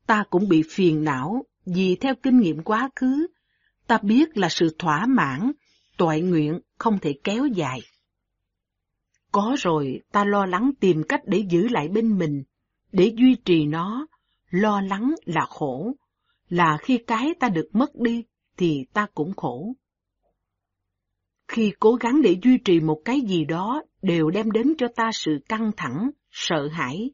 ta cũng bị phiền não vì theo kinh nghiệm quá khứ, ta biết là sự thỏa mãn, toại nguyện không thể kéo dài. Có rồi ta lo lắng tìm cách để giữ lại bên mình, để duy trì nó. Lo lắng là khổ, là khi cái ta được mất đi thì ta cũng khổ. khi cố gắng để duy trì một cái gì đó đều đem đến cho ta sự căng thẳng, sợ hãi.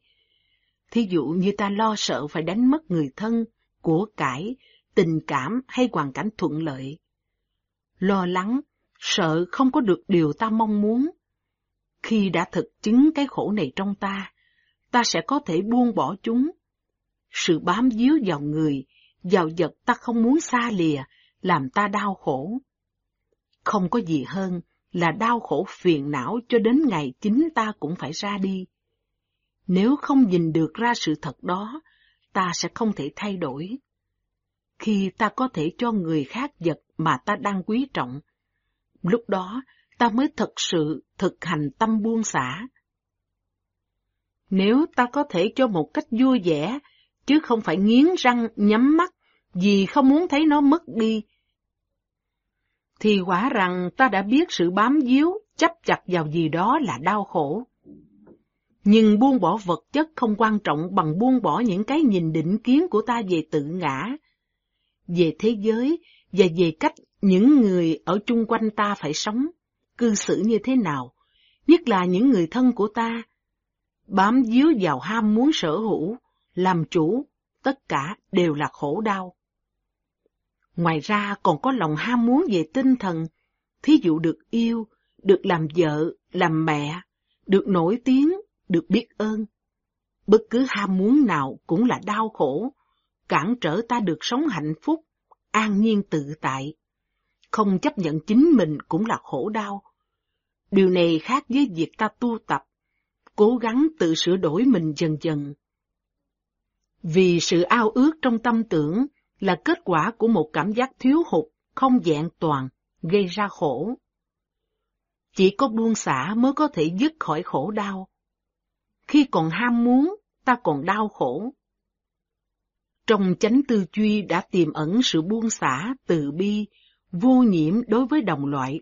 Thí dụ như ta lo sợ phải đánh mất người thân, của cải, tình cảm hay hoàn cảnh thuận lợi. Lo lắng, sợ không có được điều ta mong muốn. Khi đã thực chứng cái khổ này trong ta, ta sẽ có thể buông bỏ chúng. Sự bám víu vào người, vào vật ta không muốn xa lìa, làm ta đau khổ. Không có gì hơn là đau khổ phiền não cho đến ngày chính ta cũng phải ra đi. Nếu không nhìn được ra sự thật đó, ta sẽ không thể thay đổi. Khi ta có thể cho người khác vật mà ta đang quý trọng, lúc đó ta mới thật sự thực hành tâm buông xả. Nếu ta có thể cho một cách vui vẻ, chứ không phải nghiến răng nhắm mắt vì không muốn thấy nó mất đi, thì quả rằng ta đã biết sự bám víu, chấp chặt vào gì đó là đau khổ. Nhưng buông bỏ vật chất không quan trọng bằng buông bỏ những cái nhìn định kiến của ta về tự ngã, về thế giới và về cách những người ở chung quanh ta phải sống, cư xử như thế nào, nhất là những người thân của ta. Bám díu vào ham muốn sở hữu, làm chủ, tất cả đều là khổ đau. Ngoài ra còn có lòng ham muốn về tinh thần, thí dụ được yêu, được làm vợ, làm mẹ, được nổi tiếng, được biết ơn. Bất cứ ham muốn nào cũng là đau khổ, cản trở ta được sống hạnh phúc, an nhiên tự tại. Không chấp nhận chính mình cũng là khổ đau. Điều này khác với việc ta tu tập, cố gắng tự sửa đổi mình dần dần. Vì sự ao ước trong tâm tưởng là kết quả của một cảm giác thiếu hụt, không vẹn toàn, gây ra khổ. Chỉ có buông xả mới có thể dứt khỏi khổ đau. Khi còn ham muốn, ta còn đau khổ. Trong chánh tư duy đã tiềm ẩn sự buông xả, từ bi, vô nhiễm đối với đồng loại,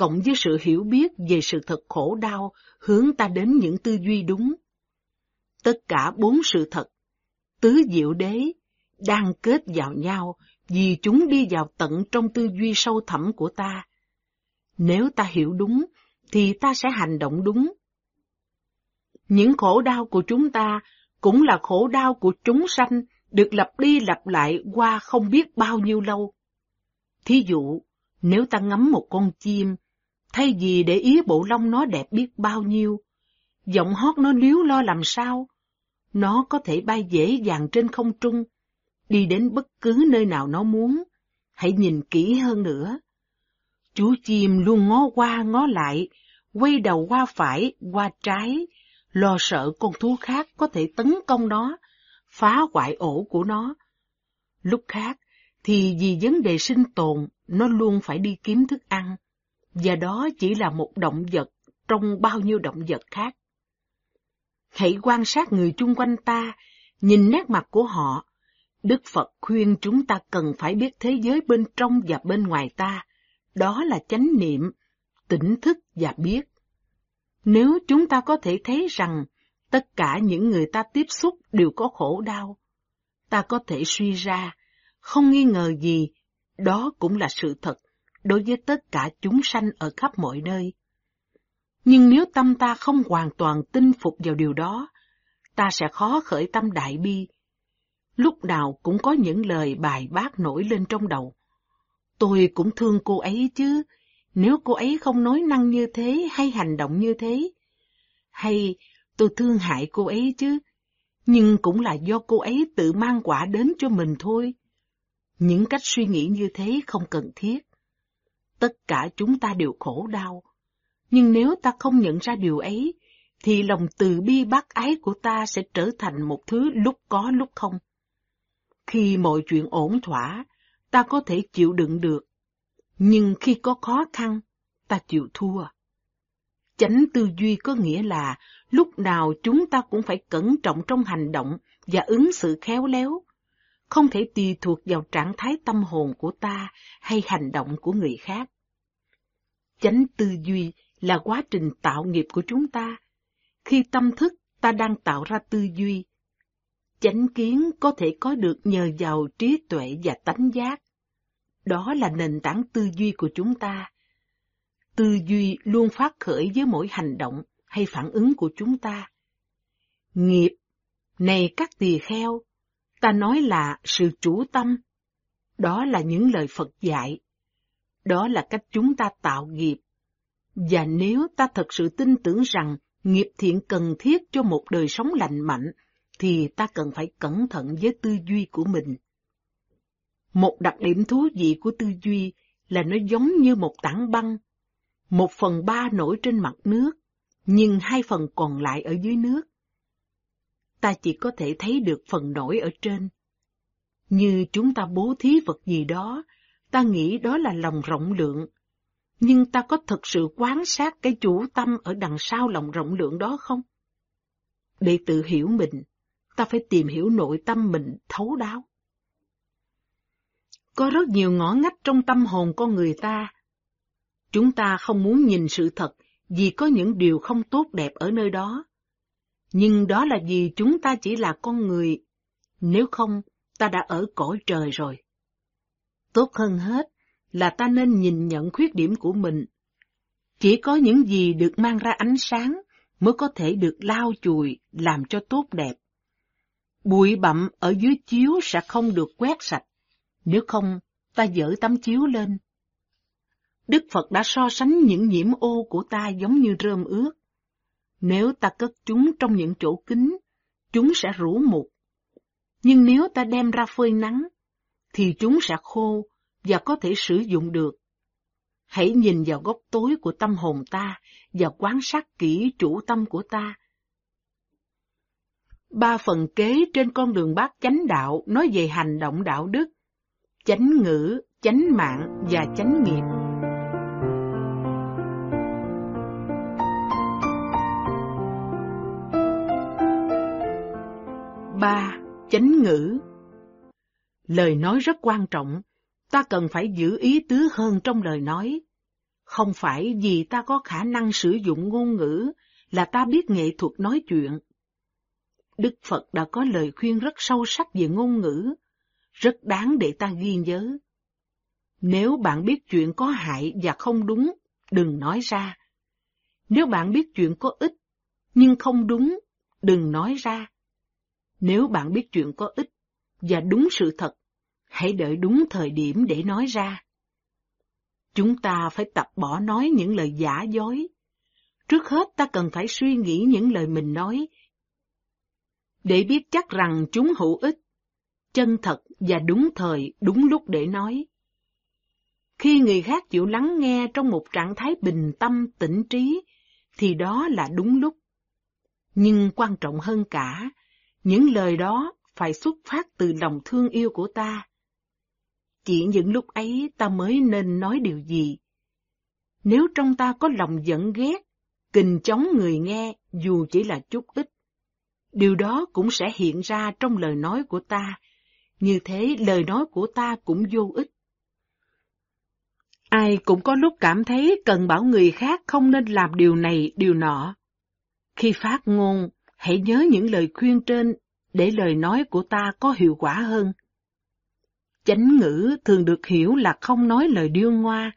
cộng với sự hiểu biết về sự thật khổ đau hướng ta đến những tư duy đúng. Tất cả bốn sự thật, tứ diệu đế, đang kết vào nhau vì chúng đi vào tận trong tư duy sâu thẳm của ta. Nếu ta hiểu đúng, thì ta sẽ hành động đúng. Những khổ đau của chúng ta cũng là khổ đau của chúng sanh được lặp đi lặp lại qua không biết bao nhiêu lâu. Thí dụ, nếu ta ngắm một con chim, thay vì để ý bộ lông nó đẹp biết bao nhiêu, giọng hót nó liếu lo làm sao, nó có thể bay dễ dàng trên không trung, đi đến bất cứ nơi nào nó muốn. Hãy nhìn kỹ hơn nữa. Chú chim luôn ngó qua ngó lại, quay đầu qua phải, qua trái, lo sợ con thú khác có thể tấn công nó, phá hoại ổ của nó. Lúc khác, thì vì vấn đề sinh tồn, nó luôn phải đi kiếm thức ăn, và đó chỉ là một động vật trong bao nhiêu động vật khác. Hãy quan sát người chung quanh ta, nhìn nét mặt của họ, Đức Phật khuyên chúng ta cần phải biết thế giới bên trong và bên ngoài ta, đó là chánh niệm, tỉnh thức và biết. Nếu chúng ta có thể thấy rằng tất cả những người ta tiếp xúc đều có khổ đau, ta có thể suy ra, không nghi ngờ gì, đó cũng là sự thật đối với tất cả chúng sanh ở khắp mọi nơi. Nhưng nếu tâm ta không hoàn toàn tin phục vào điều đó, ta sẽ khó khởi tâm đại bi, lúc nào cũng có những lời bài bác nổi lên trong đầu. Tôi cũng thương cô ấy chứ, nếu cô ấy không nói năng như thế hay hành động như thế. Hay tôi thương hại cô ấy chứ, nhưng cũng là do cô ấy tự mang quả đến cho mình thôi. Những cách suy nghĩ như thế không cần thiết. Tất cả chúng ta đều khổ đau. Nhưng nếu ta không nhận ra điều ấy, thì lòng từ bi bác ái của ta sẽ trở thành một thứ lúc có lúc không. Khi mọi chuyện ổn thỏa, ta có thể chịu đựng được. Nhưng khi có khó khăn, ta chịu thua. Chánh tư duy có nghĩa là lúc nào chúng ta cũng phải cẩn trọng trong hành động và ứng xử khéo léo, không thể tùy thuộc vào trạng thái tâm hồn của ta hay hành động của người khác. Chánh tư duy là quá trình tạo nghiệp của chúng ta. Khi tâm thức ta đang tạo ra tư duy, Chánh kiến có thể có được nhờ vào trí tuệ và tánh giác. Đó là nền tảng tư duy của chúng ta. tư duy luôn phát khởi với mỗi hành động hay phản ứng của chúng ta. Nghiệp, này các tỳ kheo, ta nói là sự chủ tâm. Đó là những lời Phật dạy. Đó là cách chúng ta tạo nghiệp. Và nếu ta thật sự tin tưởng rằng nghiệp thiện cần thiết cho một đời sống lành mạnh, thì ta cần phải cẩn thận với tư duy của mình. Một đặc điểm thú vị của tư duy là nó giống như một tảng băng. Một phần ba nổi trên mặt nước, nhưng hai phần còn lại ở dưới nước. Ta chỉ có thể thấy được phần nổi ở trên. Như chúng ta bố thí vật gì đó, ta nghĩ đó là lòng rộng lượng. Nhưng ta có thực sự quan sát cái chủ tâm ở đằng sau lòng rộng lượng đó không? Để tự hiểu mình, ta phải tìm hiểu nội tâm mình thấu đáo. Có rất nhiều ngõ ngách trong tâm hồn con người ta. Chúng ta không muốn nhìn sự thật vì có những điều không tốt đẹp ở nơi đó. Nhưng đó là vì chúng ta chỉ là con người, nếu không ta đã ở cõi trời rồi. Tốt hơn hết là ta nên nhìn nhận khuyết điểm của mình. Chỉ có những gì được mang ra ánh sáng mới có thể được lau chùi làm cho tốt đẹp. Bụi bặm ở dưới chiếu sẽ không được quét sạch, nếu không ta dỡ tấm chiếu lên. Đức Phật đã so sánh những nhiễm ô của ta giống như rơm ướt. Nếu ta cất chúng trong những chỗ kín, chúng sẽ rũ mục. Nhưng nếu ta đem ra phơi nắng, thì chúng sẽ khô và có thể sử dụng được. Hãy nhìn vào góc tối của tâm hồn ta và quan sát kỹ chủ tâm của ta. Ba phần kế trên con đường bát chánh đạo nói về hành động đạo đức, chánh ngữ, chánh mạng và chánh nghiệp. Chánh ngữ Lời nói rất quan trọng, ta cần phải giữ ý tứ hơn trong lời nói. Không phải vì ta có khả năng sử dụng ngôn ngữ là ta biết nghệ thuật nói chuyện. Đức Phật đã có lời khuyên rất sâu sắc về ngôn ngữ, rất đáng để ta ghi nhớ. Nếu bạn biết chuyện có hại và không đúng, đừng nói ra. Nếu bạn biết chuyện có ích, nhưng không đúng, đừng nói ra. Nếu bạn biết chuyện có ích và đúng sự thật, hãy đợi đúng thời điểm để nói ra. Chúng ta phải tập bỏ nói những lời giả dối. Trước hết ta cần phải suy nghĩ những lời mình nói, để biết chắc rằng chúng hữu ích, chân thật và đúng thời, đúng lúc để nói. Khi người khác chịu lắng nghe trong một trạng thái bình tâm, tỉnh trí, thì đó là đúng lúc. Nhưng quan trọng hơn cả những lời đó phải xuất phát từ lòng thương yêu của ta. Chỉ những lúc ấy ta mới nên nói điều gì. Nếu trong ta có lòng giận ghét, kình chống người nghe dù chỉ là chút ít, điều đó cũng sẽ hiện ra trong lời nói của ta, như thế lời nói của ta cũng vô ích. Ai cũng có lúc cảm thấy cần bảo người khác không nên làm điều này, điều nọ. Khi phát ngôn, hãy nhớ những lời khuyên trên để lời nói của ta có hiệu quả hơn. Chánh ngữ thường được hiểu là không nói lời điêu ngoa,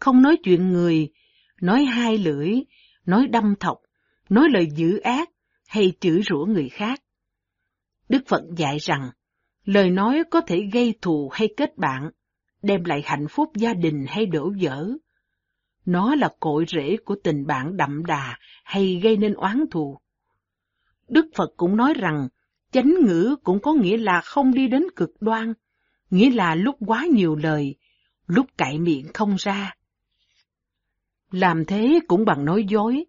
không nói chuyện người, nói hai lưỡi, nói đâm thọc, nói lời dữ ác hay chửi rủa người khác. Đức Phật dạy rằng, lời nói có thể gây thù hay kết bạn, đem lại hạnh phúc gia đình hay đổ vỡ. Nó là cội rễ của tình bạn đậm đà hay gây nên oán thù. Đức Phật cũng nói rằng, chánh ngữ cũng có nghĩa là không đi đến cực đoan, nghĩa là lúc quá nhiều lời, lúc cậy miệng không ra. Làm thế cũng bằng nói dối.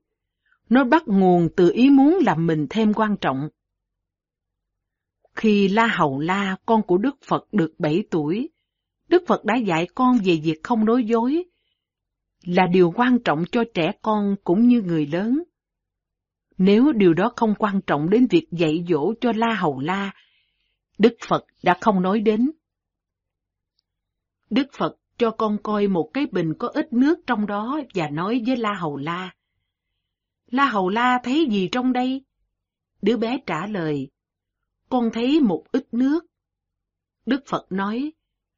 Nó bắt nguồn từ ý muốn làm mình thêm quan trọng. Khi La Hầu La, con của Đức Phật được bảy tuổi, Đức Phật đã dạy con về việc không nói dối, là điều quan trọng cho trẻ con cũng như người lớn. Nếu điều đó không quan trọng đến việc dạy dỗ cho La Hầu La, Đức Phật đã không nói đến. Đức Phật cho con coi một cái bình có ít nước trong đó và nói với La Hầu La. La Hầu La thấy gì trong đây? Đứa bé trả lời, con thấy một ít nước. Đức Phật nói,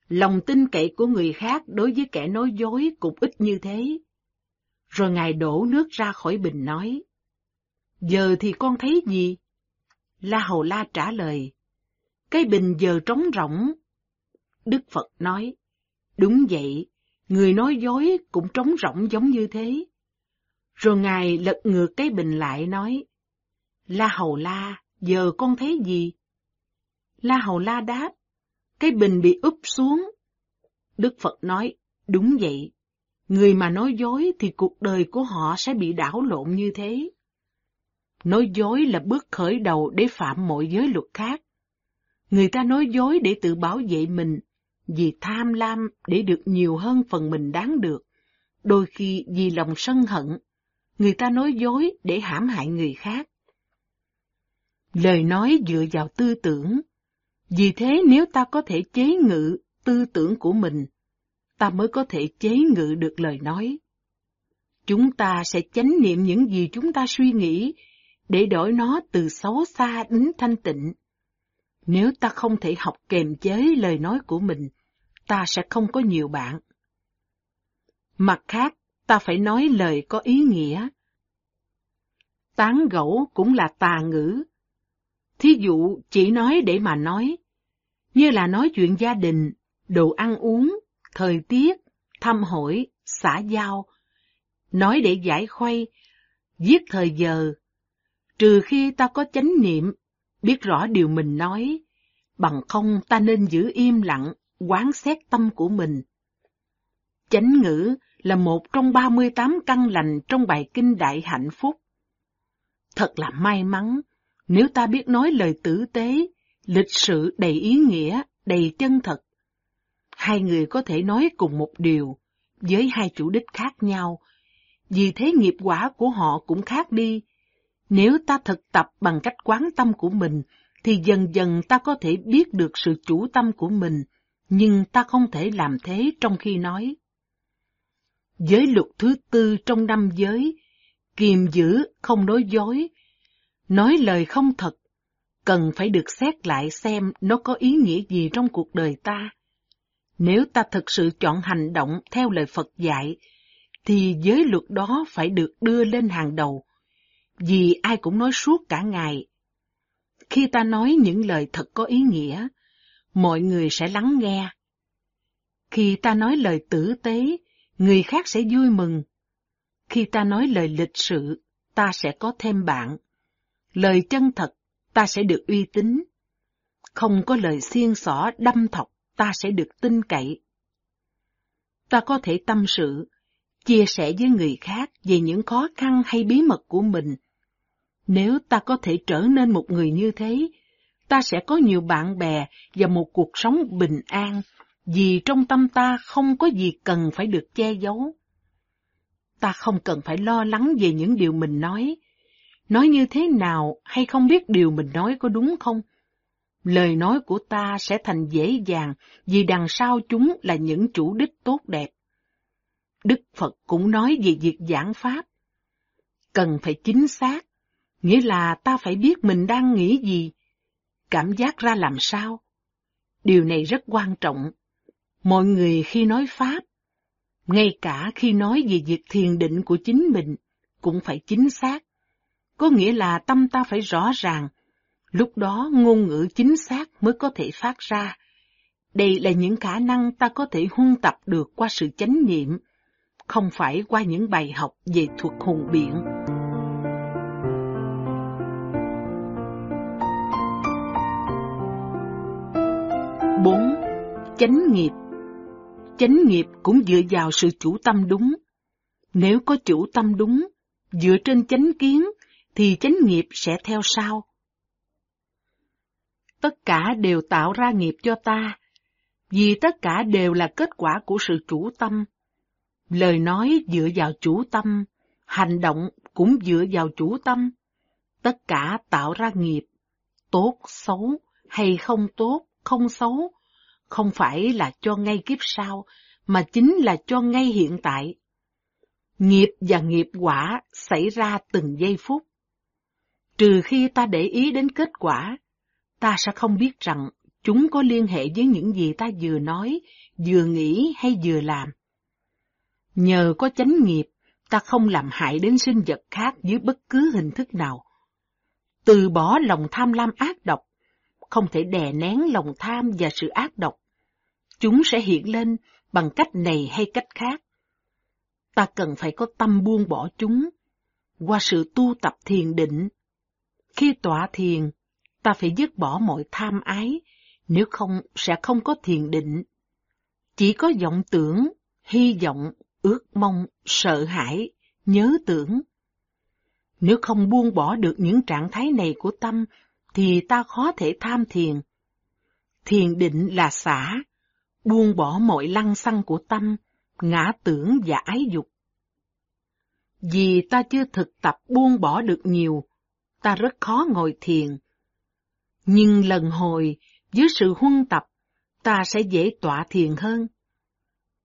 lòng tin cậy của người khác đối với kẻ nói dối cũng ít như thế. Rồi Ngài đổ nước ra khỏi bình nói, Giờ thì con thấy gì? La Hầu La trả lời, Cái bình giờ trống rỗng. Đức Phật nói, Đúng vậy, người nói dối cũng trống rỗng giống như thế. Rồi Ngài lật ngược cái bình lại nói, La Hầu La, giờ con thấy gì? La Hầu La đáp, cái bình bị úp xuống. Đức Phật nói, đúng vậy, người mà nói dối thì cuộc đời của họ sẽ bị đảo lộn như thế. Nói dối là bước khởi đầu để phạm mọi giới luật khác. Người ta nói dối để tự bảo vệ mình, vì tham lam để được nhiều hơn phần mình đáng được. Đôi khi vì lòng sân hận, người ta nói dối để hãm hại người khác. Lời nói dựa vào tư tưởng. Vì thế nếu ta có thể chế ngự tư tưởng của mình, ta mới có thể chế ngự được lời nói. Chúng ta sẽ chánh niệm những gì chúng ta suy nghĩ để đổi nó từ xấu xa đến thanh tịnh. Nếu ta không thể học kềm chế lời nói của mình, ta sẽ không có nhiều bạn. Mặt khác, ta phải nói lời có ý nghĩa. Tán gẫu cũng là tà ngữ. Thí dụ chỉ nói để mà nói, như là nói chuyện gia đình, đồ ăn uống, thời tiết, thăm hỏi, xã giao, nói để giải khuây, giết thời giờ, trừ khi ta có chánh niệm, biết rõ điều mình nói, bằng không ta nên giữ im lặng, quán xét tâm của mình. Chánh ngữ là một trong 38 căn lành trong bài kinh Đại Hạnh Phúc. Thật là may mắn nếu ta biết nói lời tử tế, lịch sự đầy ý nghĩa, đầy chân thật. Hai người có thể nói cùng một điều, với hai chủ đích khác nhau, vì thế nghiệp quả của họ cũng khác đi. Nếu ta thực tập bằng cách quán tâm của mình, thì dần dần ta có thể biết được sự chủ tâm của mình, nhưng ta không thể làm thế trong khi nói. Giới luật thứ tư trong năm giới, kiềm giữ không nói dối, nói lời không thật, cần phải được xét lại xem nó có ý nghĩa gì trong cuộc đời ta. Nếu ta thực sự chọn hành động theo lời Phật dạy, thì giới luật đó phải được đưa lên hàng đầu, vì ai cũng nói suốt cả ngày. Khi ta nói những lời thật có ý nghĩa, mọi người sẽ lắng nghe. Khi ta nói lời tử tế, người khác sẽ vui mừng. Khi ta nói lời lịch sự, ta sẽ có thêm bạn. Lời chân thật, ta sẽ được uy tín. Không có lời xiên xỏ đâm thọc, ta sẽ được tin cậy. Ta có thể tâm sự, chia sẻ với người khác về những khó khăn hay bí mật của mình. Nếu ta có thể trở nên một người như thế, ta sẽ có nhiều bạn bè và một cuộc sống bình an, vì trong tâm ta không có gì cần phải được che giấu. Ta không cần phải lo lắng về những điều mình nói, nói như thế nào hay không biết điều mình nói có đúng không. Lời nói của ta sẽ thành dễ dàng vì đằng sau chúng là những chủ đích tốt đẹp. Đức Phật cũng nói về việc giảng Pháp. Cần phải chính xác, nghĩa là ta phải biết mình đang nghĩ gì, cảm giác ra làm sao. Điều này rất quan trọng. Mọi người khi nói Pháp, ngay cả khi nói về việc thiền định của chính mình, cũng phải chính xác. Có nghĩa là tâm ta phải rõ ràng, lúc đó ngôn ngữ chính xác mới có thể phát ra. Đây là những khả năng ta có thể huân tập được qua sự chánh niệm, không phải qua những bài học về thuật hùng biện. 4. Chánh nghiệp Chánh nghiệp cũng dựa vào sự chủ tâm đúng. Nếu có chủ tâm đúng, dựa trên chánh kiến, thì chánh nghiệp sẽ theo sau. Tất cả đều tạo ra nghiệp cho ta, vì tất cả đều là kết quả của sự chủ tâm. Lời nói dựa vào chủ tâm, hành động cũng dựa vào chủ tâm. Tất cả tạo ra nghiệp, tốt, xấu hay không tốt, không xấu, không phải là cho ngay kiếp sau, mà chính là cho ngay hiện tại. Nghiệp và nghiệp quả xảy ra từng giây phút. Trừ khi ta để ý đến kết quả, ta sẽ không biết rằng chúng có liên hệ với những gì ta vừa nói, vừa nghĩ hay vừa làm. Nhờ có chánh nghiệp, Ta không làm hại đến sinh vật khác dưới bất cứ hình thức nào. Từ bỏ lòng tham lam ác độc, không thể đè nén lòng tham và sự ác độc. Chúng sẽ hiện lên bằng cách này hay cách khác. Ta cần phải có tâm buông bỏ chúng qua sự tu tập thiền định. Khi tọa thiền, ta phải dứt bỏ mọi tham ái, nếu không sẽ không có thiền định. Chỉ có vọng tưởng, hy vọng, ước mong, sợ hãi, nhớ tưởng. Nếu không buông bỏ được những trạng thái này của tâm, thì ta khó thể tham thiền. Thiền định là xả, buông bỏ mọi lăng xăng của tâm, ngã tưởng và ái dục. Vì ta chưa thực tập buông bỏ được nhiều, ta rất khó ngồi thiền. Nhưng lần hồi, dưới sự huân tập, ta sẽ dễ tọa thiền hơn.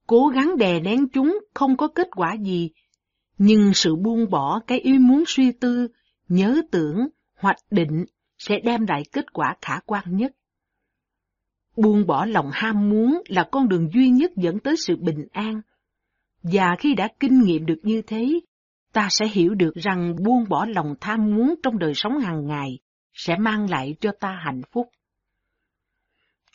Cố gắng đè nén chúng không có kết quả gì, nhưng sự buông bỏ cái ý muốn suy tư, nhớ tưởng, hoạch định sẽ đem lại kết quả khả quan nhất. Buông bỏ lòng ham muốn là con đường duy nhất dẫn tới sự bình an. Và khi đã kinh nghiệm được như thế, ta sẽ hiểu được rằng buông bỏ lòng tham muốn trong đời sống hàng ngày sẽ mang lại cho ta hạnh phúc.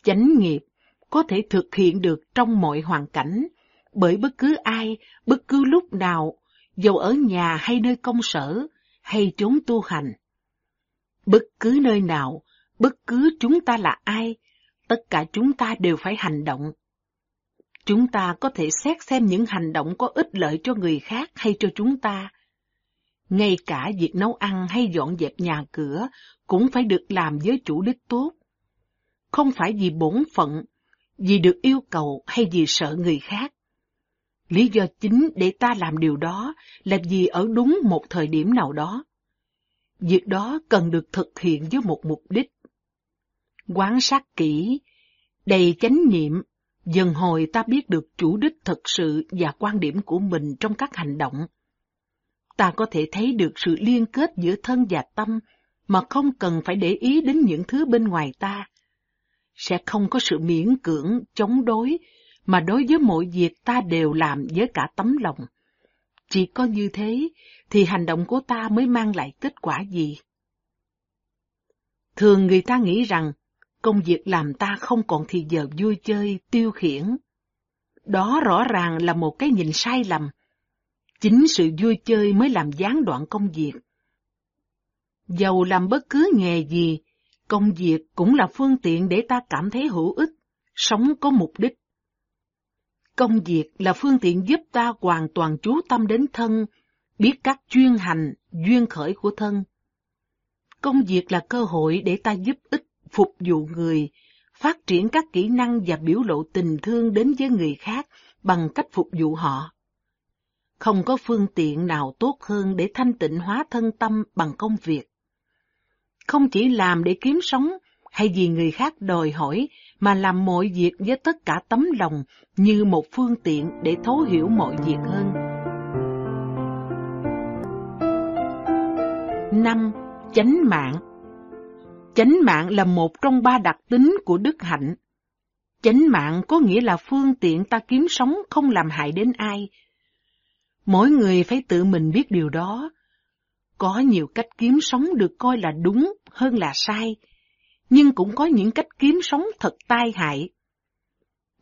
Chánh nghiệp có thể thực hiện được trong mọi hoàn cảnh, bởi bất cứ ai, bất cứ lúc nào, dầu ở nhà hay nơi công sở, hay chốn tu hành. Bất cứ nơi nào, bất cứ chúng ta là ai, tất cả chúng ta đều phải hành động. Chúng ta có thể xét xem những hành động có ích lợi cho người khác hay cho chúng ta. Ngay cả việc nấu ăn hay dọn dẹp nhà cửa cũng phải được làm với chủ đích tốt. Không phải vì bổn phận, vì được yêu cầu hay vì sợ người khác. Lý do chính để ta làm điều đó là vì ở đúng một thời điểm nào đó. Việc đó cần được thực hiện với một mục đích. Quán sát kỹ, đầy chánh niệm, dần hồi ta biết được chủ đích thực sự và quan điểm của mình trong các hành động. Ta có thể thấy được sự liên kết giữa thân và tâm mà không cần phải để ý đến những thứ bên ngoài ta. Sẽ không có sự miễn cưỡng, chống đối, mà đối với mọi việc ta đều làm với cả tấm lòng. Chỉ có như thế thì hành động của ta mới mang lại kết quả gì? Thường người ta nghĩ rằng công việc làm ta không còn thì giờ vui chơi, tiêu khiển. Đó rõ ràng là một cái nhìn sai lầm. Chính sự vui chơi mới làm gián đoạn công việc. Dầu làm bất cứ nghề gì, công việc cũng là phương tiện để ta cảm thấy hữu ích, sống có mục đích. Công việc là phương tiện giúp ta hoàn toàn chú tâm đến thân, biết các chuyên hành, duyên khởi của thân. Công việc là cơ hội để ta giúp ích, phục vụ người, phát triển các kỹ năng và biểu lộ tình thương đến với người khác bằng cách phục vụ họ. Không có phương tiện nào tốt hơn để thanh tịnh hóa thân tâm bằng công việc. Không chỉ làm để kiếm sống hay vì người khác đòi hỏi mà làm mọi việc với tất cả tấm lòng như một phương tiện để thấu hiểu mọi việc hơn. năm Chánh mạng Chánh mạng là một trong ba đặc tính của đức hạnh. Chánh mạng có nghĩa là phương tiện ta kiếm sống không làm hại đến ai. Mỗi người phải tự mình biết điều đó. Có nhiều cách kiếm sống được coi là đúng hơn là sai, nhưng cũng có những cách kiếm sống thật tai hại.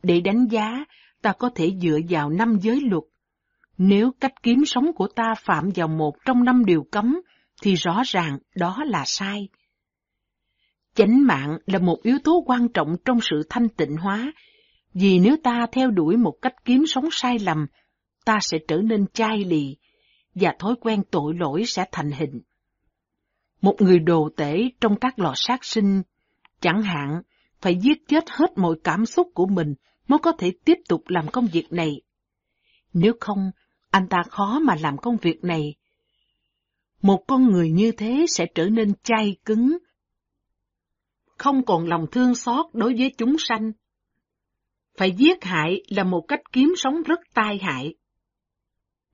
Để đánh giá, ta có thể dựa vào năm giới luật. Nếu cách kiếm sống của ta phạm vào một trong năm điều cấm, thì rõ ràng đó là sai. Chánh mạng là một yếu tố quan trọng trong sự thanh tịnh hóa, vì nếu ta theo đuổi một cách kiếm sống sai lầm, ta sẽ trở nên chai lì, và thói quen tội lỗi sẽ thành hình. Một người đồ tể trong các lò sát sinh Chẳng hạn, phải giết chết hết mọi cảm xúc của mình mới có thể tiếp tục làm công việc này. Nếu không, anh ta khó mà làm công việc này. Một con người như thế sẽ trở nên chai cứng, không còn lòng thương xót đối với chúng sanh. Phải giết hại là một cách kiếm sống rất tai hại.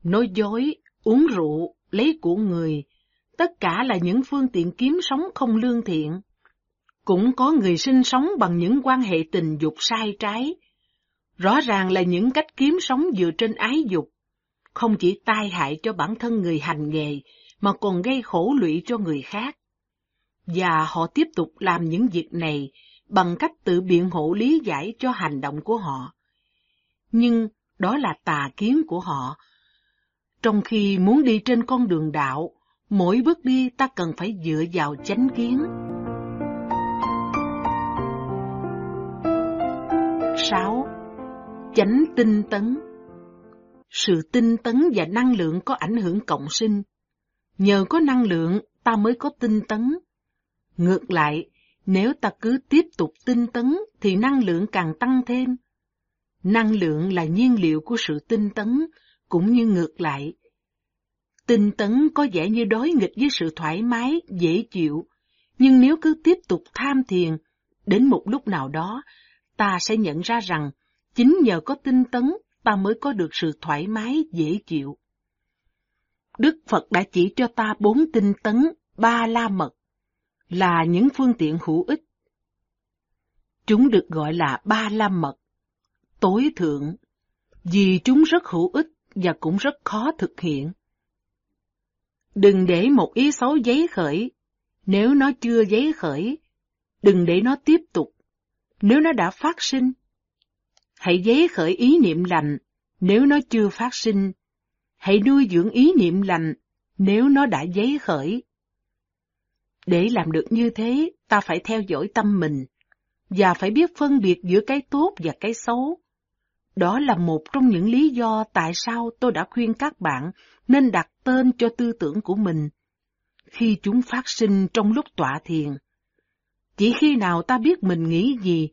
Nói dối, uống rượu, lấy của người, tất cả là những phương tiện kiếm sống không lương thiện. Cũng có người sinh sống bằng những quan hệ tình dục sai trái. Rõ ràng là những cách kiếm sống dựa trên ái dục. không chỉ tai hại cho bản thân người hành nghề, mà còn gây khổ lụy cho người khác. Và họ tiếp tục làm những việc này bằng cách tự biện hộ lý giải cho hành động của họ. Nhưng đó là tà kiến của họ. Trong khi muốn đi trên con đường đạo, mỗi bước đi ta cần phải dựa vào chánh kiến. 6. Chánh tinh tấn Sự tinh tấn và năng lượng có ảnh hưởng cộng sinh. Nhờ có năng lượng, ta mới có tinh tấn. Ngược lại, nếu ta cứ tiếp tục tinh tấn, thì năng lượng càng tăng thêm. Năng lượng là nhiên liệu của sự tinh tấn, cũng như ngược lại. Tinh tấn có vẻ như đối nghịch với sự thoải mái, dễ chịu, nhưng nếu cứ tiếp tục tham thiền, đến một lúc nào đó, ta sẽ nhận ra rằng chính nhờ có tinh tấn ta mới có được sự thoải mái, dễ chịu. Đức Phật đã chỉ cho ta bốn tinh tấn, ba la mật, là những phương tiện hữu ích. Chúng được gọi là ba la mật, tối thượng, vì chúng rất hữu ích và cũng rất khó thực hiện. Đừng để một ý xấu giấy khởi, nếu nó chưa giấy khởi, đừng để nó tiếp tục, nếu nó đã phát sinh. Hãy dấy khởi ý niệm lành, nếu nó chưa phát sinh. Hãy nuôi dưỡng ý niệm lành, nếu nó đã dấy khởi. Để làm được như thế, ta phải theo dõi tâm mình, và phải biết phân biệt giữa cái tốt và cái xấu. Đó là một trong những lý do tại sao tôi đã khuyên các bạn nên đặt tên cho tư tưởng của mình khi chúng phát sinh trong lúc tọa thiền. Chỉ khi nào ta biết mình nghĩ gì,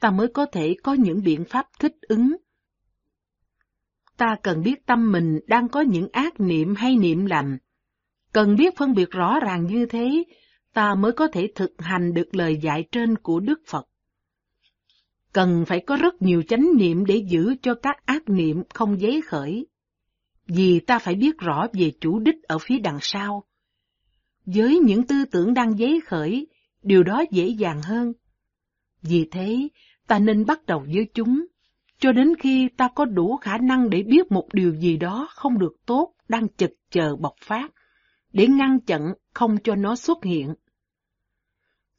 ta mới có thể có những biện pháp thích ứng. Ta cần biết tâm mình đang có những ác niệm hay niệm lành. Cần biết phân biệt rõ ràng như thế, ta mới có thể thực hành được lời dạy trên của Đức Phật. Cần phải có rất nhiều chánh niệm để giữ cho các ác niệm không giấy khởi. Vì ta phải biết rõ về chủ đích ở phía đằng sau. Với những tư tưởng đang giấy khởi, điều đó dễ dàng hơn. Vì thế, ta nên bắt đầu với chúng, cho đến khi ta có đủ khả năng để biết một điều gì đó không được tốt đang chực chờ bộc phát, để ngăn chặn không cho nó xuất hiện.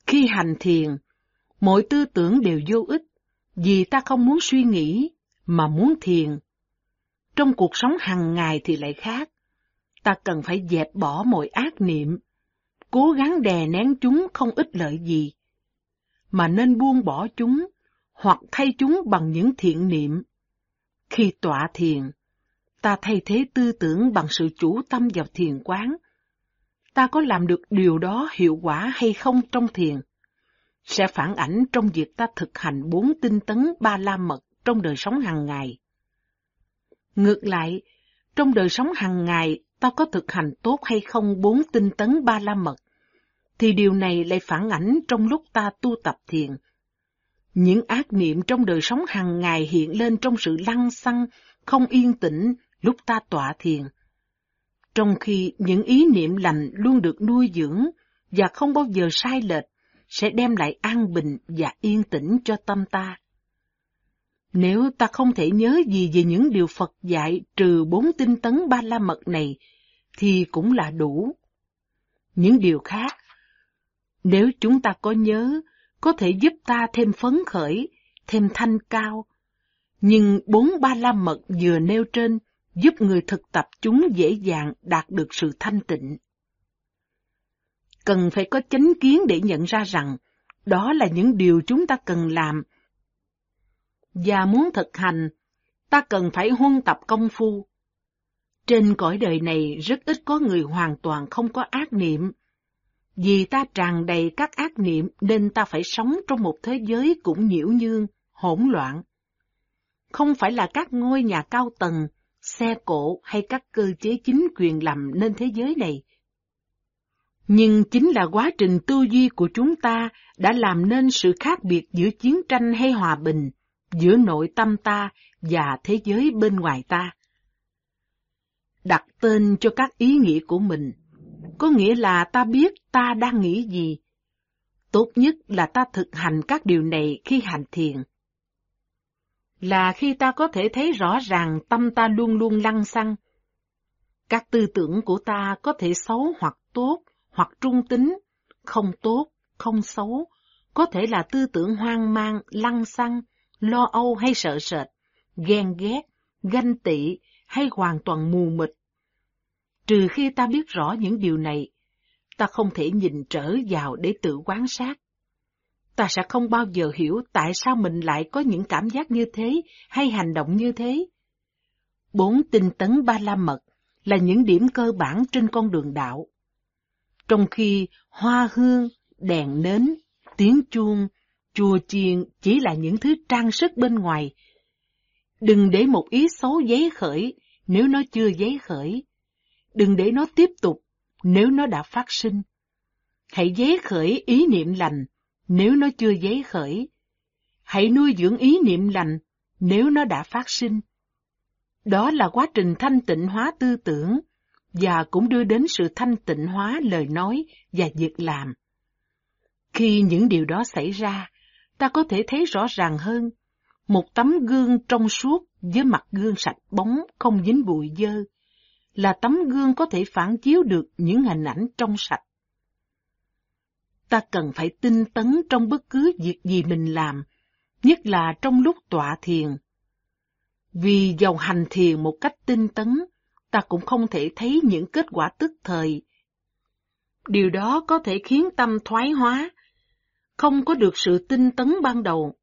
Khi hành thiền, mọi tư tưởng đều vô ích, vì ta không muốn suy nghĩ, mà muốn thiền. Trong cuộc sống hàng ngày thì lại khác. Ta cần phải dẹp bỏ mọi ác niệm, cố gắng đè nén chúng không ích lợi gì, mà nên buông bỏ chúng, hoặc thay chúng bằng những thiện niệm. Khi tọa thiền, ta thay thế tư tưởng bằng sự chủ tâm vào thiền quán. Ta có làm được điều đó hiệu quả hay không trong thiền? Sẽ phản ảnh trong việc ta thực hành bốn tinh tấn ba la mật trong đời sống hàng ngày. Ngược lại, trong đời sống hàng ngày ta có thực hành tốt hay không bốn tinh tấn ba la mật, thì điều này lại phản ảnh trong lúc ta tu tập thiền. Những ác niệm trong đời sống hàng ngày hiện lên trong sự lăng xăng, không yên tĩnh lúc ta tọa thiền. Trong khi những ý niệm lành luôn được nuôi dưỡng và không bao giờ sai lệch, sẽ đem lại an bình và yên tĩnh cho tâm ta. Nếu ta không thể nhớ gì về những điều Phật dạy trừ bốn tinh tấn ba la mật này, thì cũng là đủ. Những điều khác, nếu chúng ta có nhớ, có thể giúp ta thêm phấn khởi, thêm thanh cao. Nhưng bốn ba la mật vừa nêu trên giúp người thực tập chúng dễ dàng đạt được sự thanh tịnh. Cần phải có chánh kiến để nhận ra rằng đó là những điều chúng ta cần làm. Và muốn thực hành, ta cần phải huân tập công phu. Trên cõi đời này rất ít có người hoàn toàn không có ác niệm. Vì ta tràn đầy các ác niệm nên ta phải sống trong một thế giới cũng nhiễu nhương, hỗn loạn. Không phải là các ngôi nhà cao tầng, xe cộ hay các cơ chế chính quyền làm nên thế giới này. Nhưng chính là quá trình tư duy của chúng ta đã làm nên sự khác biệt giữa chiến tranh hay hòa bình, giữa nội tâm ta và thế giới bên ngoài ta. Đặt tên cho các ý nghĩa của mình, có nghĩa là ta biết ta đang nghĩ gì. Tốt nhất là ta thực hành các điều này khi hành thiền. Là khi ta có thể thấy rõ ràng tâm ta luôn luôn lăng xăng, Các tư tưởng của ta có thể xấu hoặc tốt, hoặc trung tính, không tốt, không xấu, có thể là tư tưởng hoang mang, lăng xăng, lo âu hay sợ sệt, ghen ghét, ganh tị hay hoàn toàn mù mịt. Trừ khi ta biết rõ những điều này, ta không thể nhìn trở vào để tự quan sát. Ta sẽ không bao giờ hiểu tại sao mình lại có những cảm giác như thế hay hành động như thế. Bốn tinh tấn ba la mật là những điểm cơ bản trên con đường đạo. Trong khi hoa hương, đèn nến, tiếng chuông, chùa chiền chỉ là những thứ trang sức bên ngoài. Đừng để một ý xấu giấy khởi nếu nó chưa giấy khởi. Đừng để nó tiếp tục nếu nó đã phát sinh. Hãy giấy khởi ý niệm lành nếu nó chưa giấy khởi. Hãy nuôi dưỡng ý niệm lành nếu nó đã phát sinh. Đó là quá trình thanh tịnh hóa tư tưởng và cũng đưa đến sự thanh tịnh hóa lời nói và việc làm. Khi những điều đó xảy ra, ta có thể thấy rõ ràng hơn. Một tấm gương trong suốt với mặt gương sạch bóng không dính bụi dơ, là tấm gương có thể phản chiếu được những hình ảnh trong sạch. Ta cần phải tinh tấn trong bất cứ việc gì mình làm, nhất là trong lúc tọa thiền. Vì dầu hành thiền một cách tinh tấn, ta cũng không thể thấy những kết quả tức thời. Điều đó có thể khiến tâm thoái hóa, không có được sự tinh tấn ban đầu.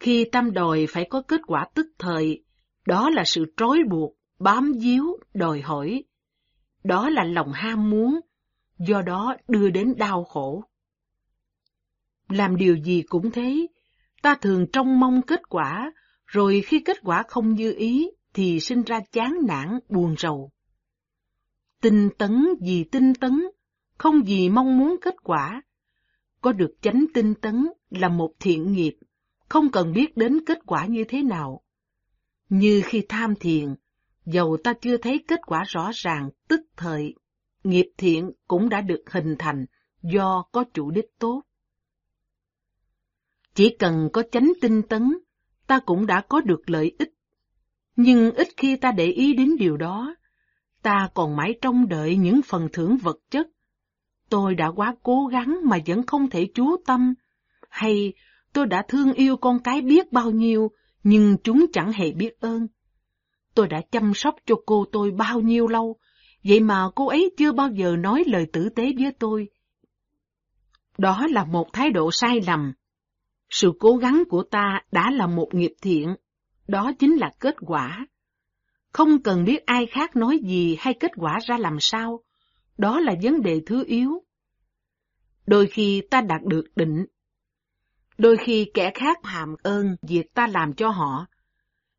Khi tâm đòi phải có kết quả tức thời, đó là sự trói buộc, bám díu, đòi hỏi. Đó là lòng ham muốn, do đó đưa đến đau khổ. Làm điều gì cũng thế, ta thường trông mong kết quả, rồi khi kết quả không như ý thì sinh ra chán nản, buồn rầu. Tinh tấn vì tinh tấn, không vì mong muốn kết quả. Có được chánh tinh tấn là một thiện nghiệp, không cần biết đến kết quả như thế nào. Như khi tham thiền, dầu ta chưa thấy kết quả rõ ràng tức thời, nghiệp thiện cũng đã được hình thành do có chủ đích tốt. Chỉ cần có chánh tinh tấn, ta cũng đã có được lợi ích. Nhưng ít khi ta để ý đến điều đó, ta còn mãi trông đợi những phần thưởng vật chất. Tôi đã quá cố gắng mà vẫn không thể chú tâm, hay tôi đã thương yêu con cái biết bao nhiêu, nhưng chúng chẳng hề biết ơn. Tôi đã chăm sóc cho cô tôi bao nhiêu lâu, vậy mà cô ấy chưa bao giờ nói lời tử tế với tôi. Đó là một thái độ sai lầm. Sự cố gắng của ta đã là một nghiệp thiện, đó chính là kết quả. Không cần biết ai khác nói gì hay kết quả ra làm sao, đó là vấn đề thứ yếu. Đôi khi ta đạt được định, đôi khi kẻ khác hàm ơn việc ta làm cho họ,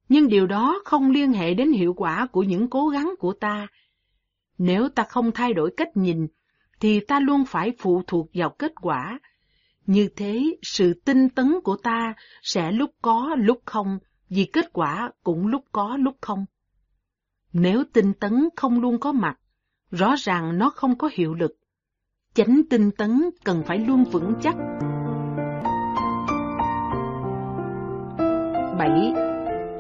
nhưng điều đó không liên hệ đến hiệu quả của những cố gắng của ta. Nếu ta không thay đổi cách nhìn, thì ta luôn phải phụ thuộc vào kết quả. Như thế, sự tinh tấn của ta sẽ lúc có, lúc không, vì kết quả cũng lúc có, lúc không. Nếu tinh tấn không luôn có mặt, rõ ràng nó không có hiệu lực. Chánh tinh tấn cần phải luôn vững chắc. 7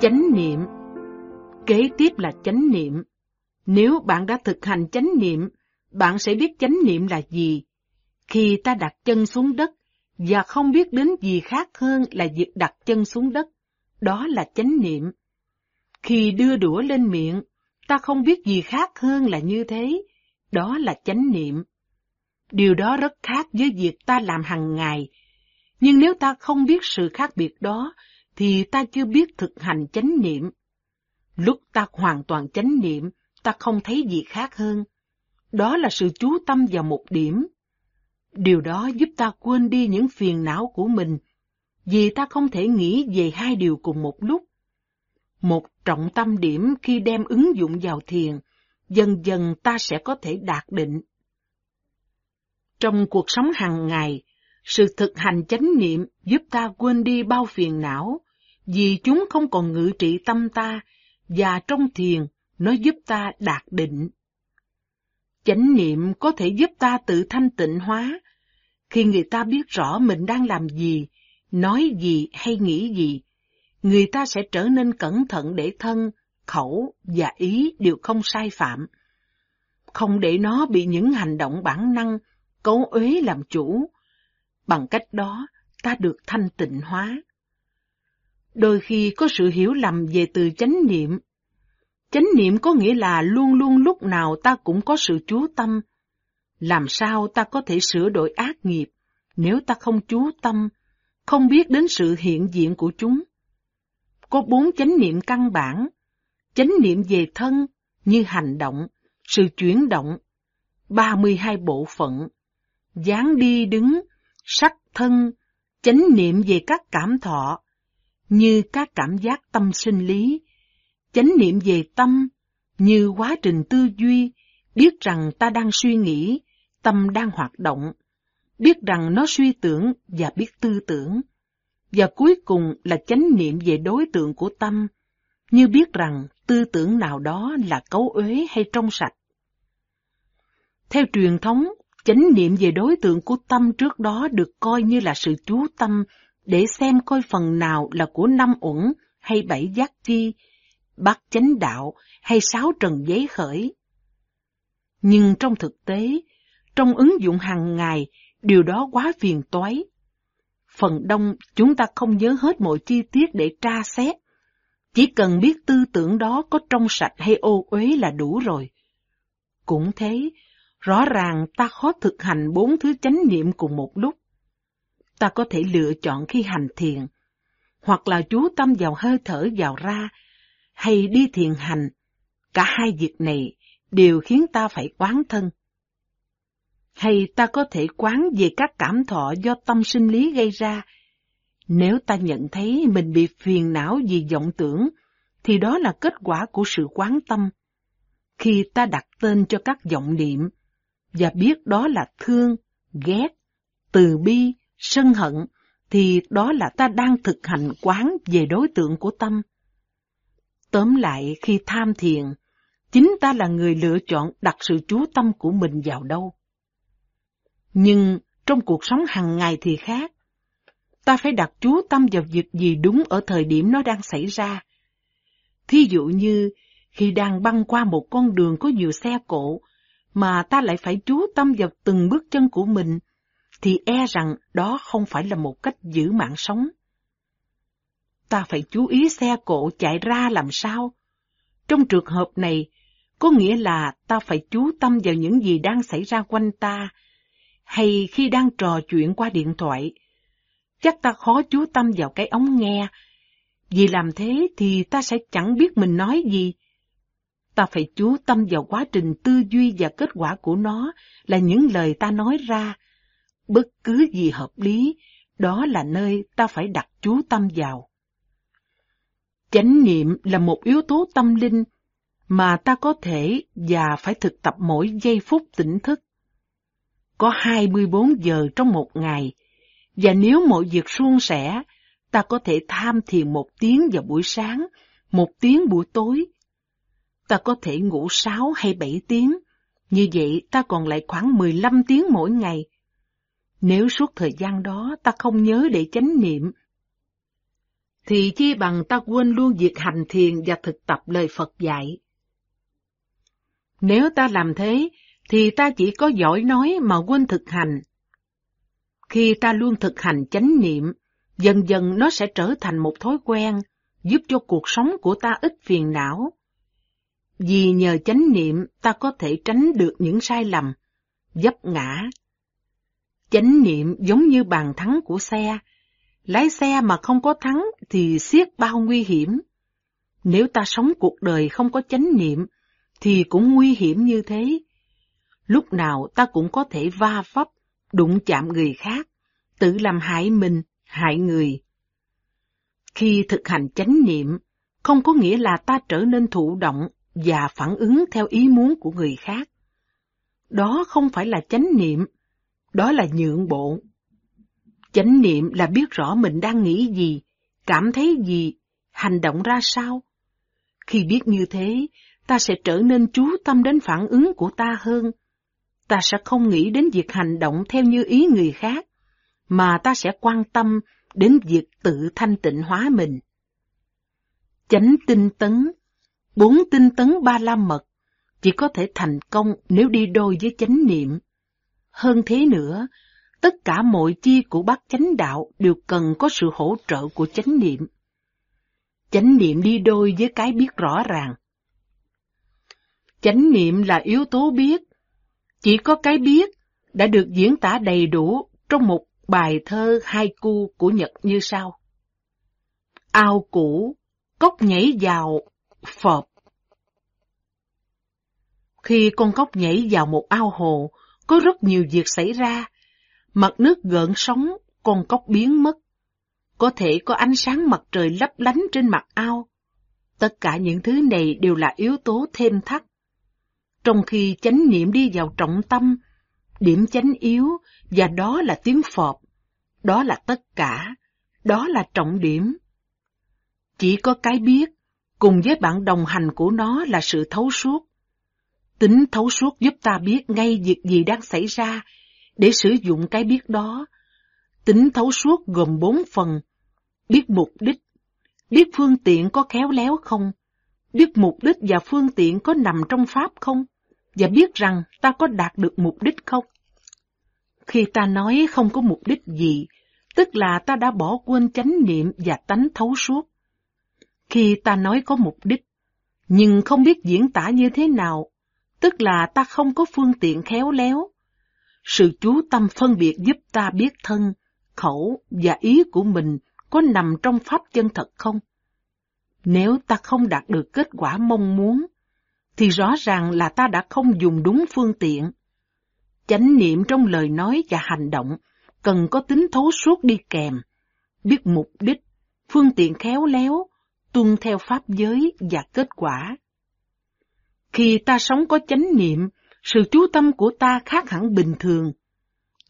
chánh niệm. Kế tiếp là chánh niệm. Nếu bạn đã thực hành chánh niệm, bạn sẽ biết chánh niệm là gì. Khi ta đặt chân xuống đất và không biết đến gì khác hơn là việc đặt chân xuống đất, đó là chánh niệm. Khi đưa đũa lên miệng, ta không biết gì khác hơn là như thế, đó là chánh niệm. Điều đó rất khác với việc ta làm hàng ngày, nhưng nếu ta không biết sự khác biệt đó, thì ta chưa biết thực hành chánh niệm. Lúc ta hoàn toàn chánh niệm, ta không thấy gì khác hơn. Đó là sự chú tâm vào một điểm. Điều đó giúp ta quên đi những phiền não của mình, vì ta không thể nghĩ về hai điều cùng một lúc. Một trọng tâm điểm khi đem ứng dụng vào thiền, dần dần ta sẽ có thể đạt định. Trong cuộc sống hàng ngày, sự thực hành chánh niệm giúp ta quên đi bao phiền não, vì chúng không còn ngự trị tâm ta, và trong thiền nó giúp ta đạt định. Chánh niệm có thể giúp ta tự thanh tịnh hóa, khi người ta biết rõ mình đang làm gì, nói gì hay nghĩ gì, người ta sẽ trở nên cẩn thận để thân, khẩu và ý đều không sai phạm. Không để nó bị những hành động bản năng, cấu uế làm chủ. Bằng cách đó, ta được thanh tịnh hóa. Đôi khi có sự hiểu lầm về từ chánh niệm. Chánh niệm có nghĩa là luôn luôn lúc nào ta cũng có sự chú tâm. Làm sao ta có thể sửa đổi ác nghiệp nếu ta không chú tâm, không biết đến sự hiện diện của chúng? Có bốn chánh niệm căn bản. Chánh niệm về thân như hành động, sự chuyển động, 32 bộ phận, dáng đi đứng, sắc thân, chánh niệm về các cảm thọ, như các cảm giác tâm sinh lý, chánh niệm về tâm, như quá trình tư duy, biết rằng ta đang suy nghĩ, tâm đang hoạt động, biết rằng nó suy tưởng và biết tư tưởng. Và cuối cùng là chánh niệm về đối tượng của tâm, như biết rằng tư tưởng nào đó là cấu uế hay trong sạch. Theo truyền thống, chánh niệm về đối tượng của tâm trước đó được coi như là sự chú tâm để xem coi phần nào là của năm uẩn hay bảy giác chi, bát chánh đạo hay sáu trần giấy khởi. Nhưng trong thực tế, trong ứng dụng hàng ngày, điều đó quá phiền toái. Phần đông chúng ta không nhớ hết mọi chi tiết để tra xét. Chỉ cần biết tư tưởng đó có trong sạch hay ô uế là đủ rồi. Cũng thế, rõ ràng ta khó thực hành bốn thứ chánh niệm cùng một lúc ta có thể lựa chọn khi hành thiền, hoặc là chú tâm vào hơi thở vào ra, hay đi thiền hành. Cả hai việc này đều khiến ta phải quán thân. Hay ta có thể quán về các cảm thọ do tâm sinh lý gây ra. Nếu ta nhận thấy mình bị phiền não vì vọng tưởng, thì đó là kết quả của sự quán tâm. Khi ta đặt tên cho các vọng niệm, và biết đó là thương, ghét, từ bi, sân hận, thì đó là ta đang thực hành quán về đối tượng của tâm. Tóm lại, khi tham thiền, chính ta là người lựa chọn đặt sự chú tâm của mình vào đâu. Nhưng trong cuộc sống hàng ngày thì khác. Ta phải đặt chú tâm vào việc gì đúng ở thời điểm nó đang xảy ra. Thí dụ như khi đang băng qua một con đường có nhiều xe cộ, mà ta lại phải chú tâm vào từng bước chân của mình thì e rằng đó không phải là một cách giữ mạng sống. Ta phải chú ý xe cộ chạy ra làm sao. Trong trường hợp này, có nghĩa là ta phải chú tâm vào những gì đang xảy ra quanh ta, hay khi đang trò chuyện qua điện thoại. Chắc ta khó chú tâm vào cái ống nghe, vì làm thế thì ta sẽ chẳng biết mình nói gì. Ta phải chú tâm vào quá trình tư duy và kết quả của nó là những lời ta nói ra, Bất cứ gì hợp lý, đó là nơi ta phải đặt chú tâm vào. Chánh niệm là một yếu tố tâm linh mà ta có thể và phải thực tập mỗi giây phút tỉnh thức. Có 24 giờ trong một ngày, và nếu mọi việc suôn sẻ, ta có thể tham thiền một tiếng vào buổi sáng, một tiếng buổi tối. Ta có thể ngủ 6 hay 7 tiếng, như vậy ta còn lại khoảng 15 tiếng mỗi ngày. Nếu suốt thời gian đó ta không nhớ để chánh niệm, thì chi bằng ta quên luôn việc hành thiền và thực tập lời Phật dạy. Nếu ta làm thế, thì ta chỉ có giỏi nói mà quên thực hành. Khi ta luôn thực hành chánh niệm, dần dần nó sẽ trở thành một thói quen, giúp cho cuộc sống của ta ít phiền não. Vì nhờ chánh niệm ta có thể tránh được những sai lầm, dấp ngã, Chánh niệm giống như bàn thắng của xe. Lái xe mà không có thắng thì xiết bao nguy hiểm. Nếu ta sống cuộc đời không có chánh niệm, thì cũng nguy hiểm như thế. Lúc nào ta cũng có thể va vấp, đụng chạm người khác, tự làm hại mình, hại người. Khi thực hành chánh niệm, không có nghĩa là ta trở nên thụ động và phản ứng theo ý muốn của người khác. Đó không phải là chánh niệm, đó là nhượng bộ. Chánh niệm là biết rõ mình đang nghĩ gì, cảm thấy gì, hành động ra sao. Khi biết như thế, ta sẽ trở nên chú tâm đến phản ứng của ta hơn. Ta sẽ không nghĩ đến việc hành động theo như ý người khác, mà ta sẽ quan tâm đến việc tự thanh tịnh hóa mình. Chánh tinh tấn bốn tinh tấn ba la mật chỉ có thể thành công nếu đi đôi với chánh niệm. Hơn thế nữa, tất cả mọi chi của bác chánh đạo đều cần có sự hỗ trợ của chánh niệm. Chánh niệm đi đôi với cái biết rõ ràng. Chánh niệm là yếu tố biết. Chỉ có cái biết đã được diễn tả đầy đủ trong một bài thơ hai cu của Nhật như sau. Ao cũ, cốc nhảy vào, phọp. Khi con cốc nhảy vào một ao hồ, có rất nhiều việc xảy ra. Mặt nước gợn sóng, con cốc biến mất. Có thể có ánh sáng mặt trời lấp lánh trên mặt ao. Tất cả những thứ này đều là yếu tố thêm thắt. Trong khi chánh niệm đi vào trọng tâm, điểm chánh yếu, và đó là tiếng phọt, đó là tất cả, đó là trọng điểm. Chỉ có cái biết, cùng với bạn đồng hành của nó là sự thấu suốt. Tính thấu suốt giúp ta biết ngay việc gì đang xảy ra, để sử dụng cái biết đó. Tính thấu suốt gồm bốn phần. Biết mục đích, biết phương tiện có khéo léo không, biết mục đích và phương tiện có nằm trong Pháp không, và biết rằng ta có đạt được mục đích không. Khi ta nói không có mục đích gì, tức là ta đã bỏ quên chánh niệm và tánh thấu suốt. Khi ta nói có mục đích, nhưng không biết diễn tả như thế nào, tức là ta không có phương tiện khéo léo. Sự chú tâm phân biệt giúp ta biết thân, khẩu và ý của mình có nằm trong pháp chân thật không? Nếu ta không đạt được kết quả mong muốn, thì rõ ràng là ta đã không dùng đúng phương tiện. Chánh niệm trong lời nói và hành động cần có tính thấu suốt đi kèm, biết mục đích, phương tiện khéo léo, tuân theo pháp giới và kết quả. Khi ta sống có chánh niệm, sự chú tâm của ta khác hẳn bình thường.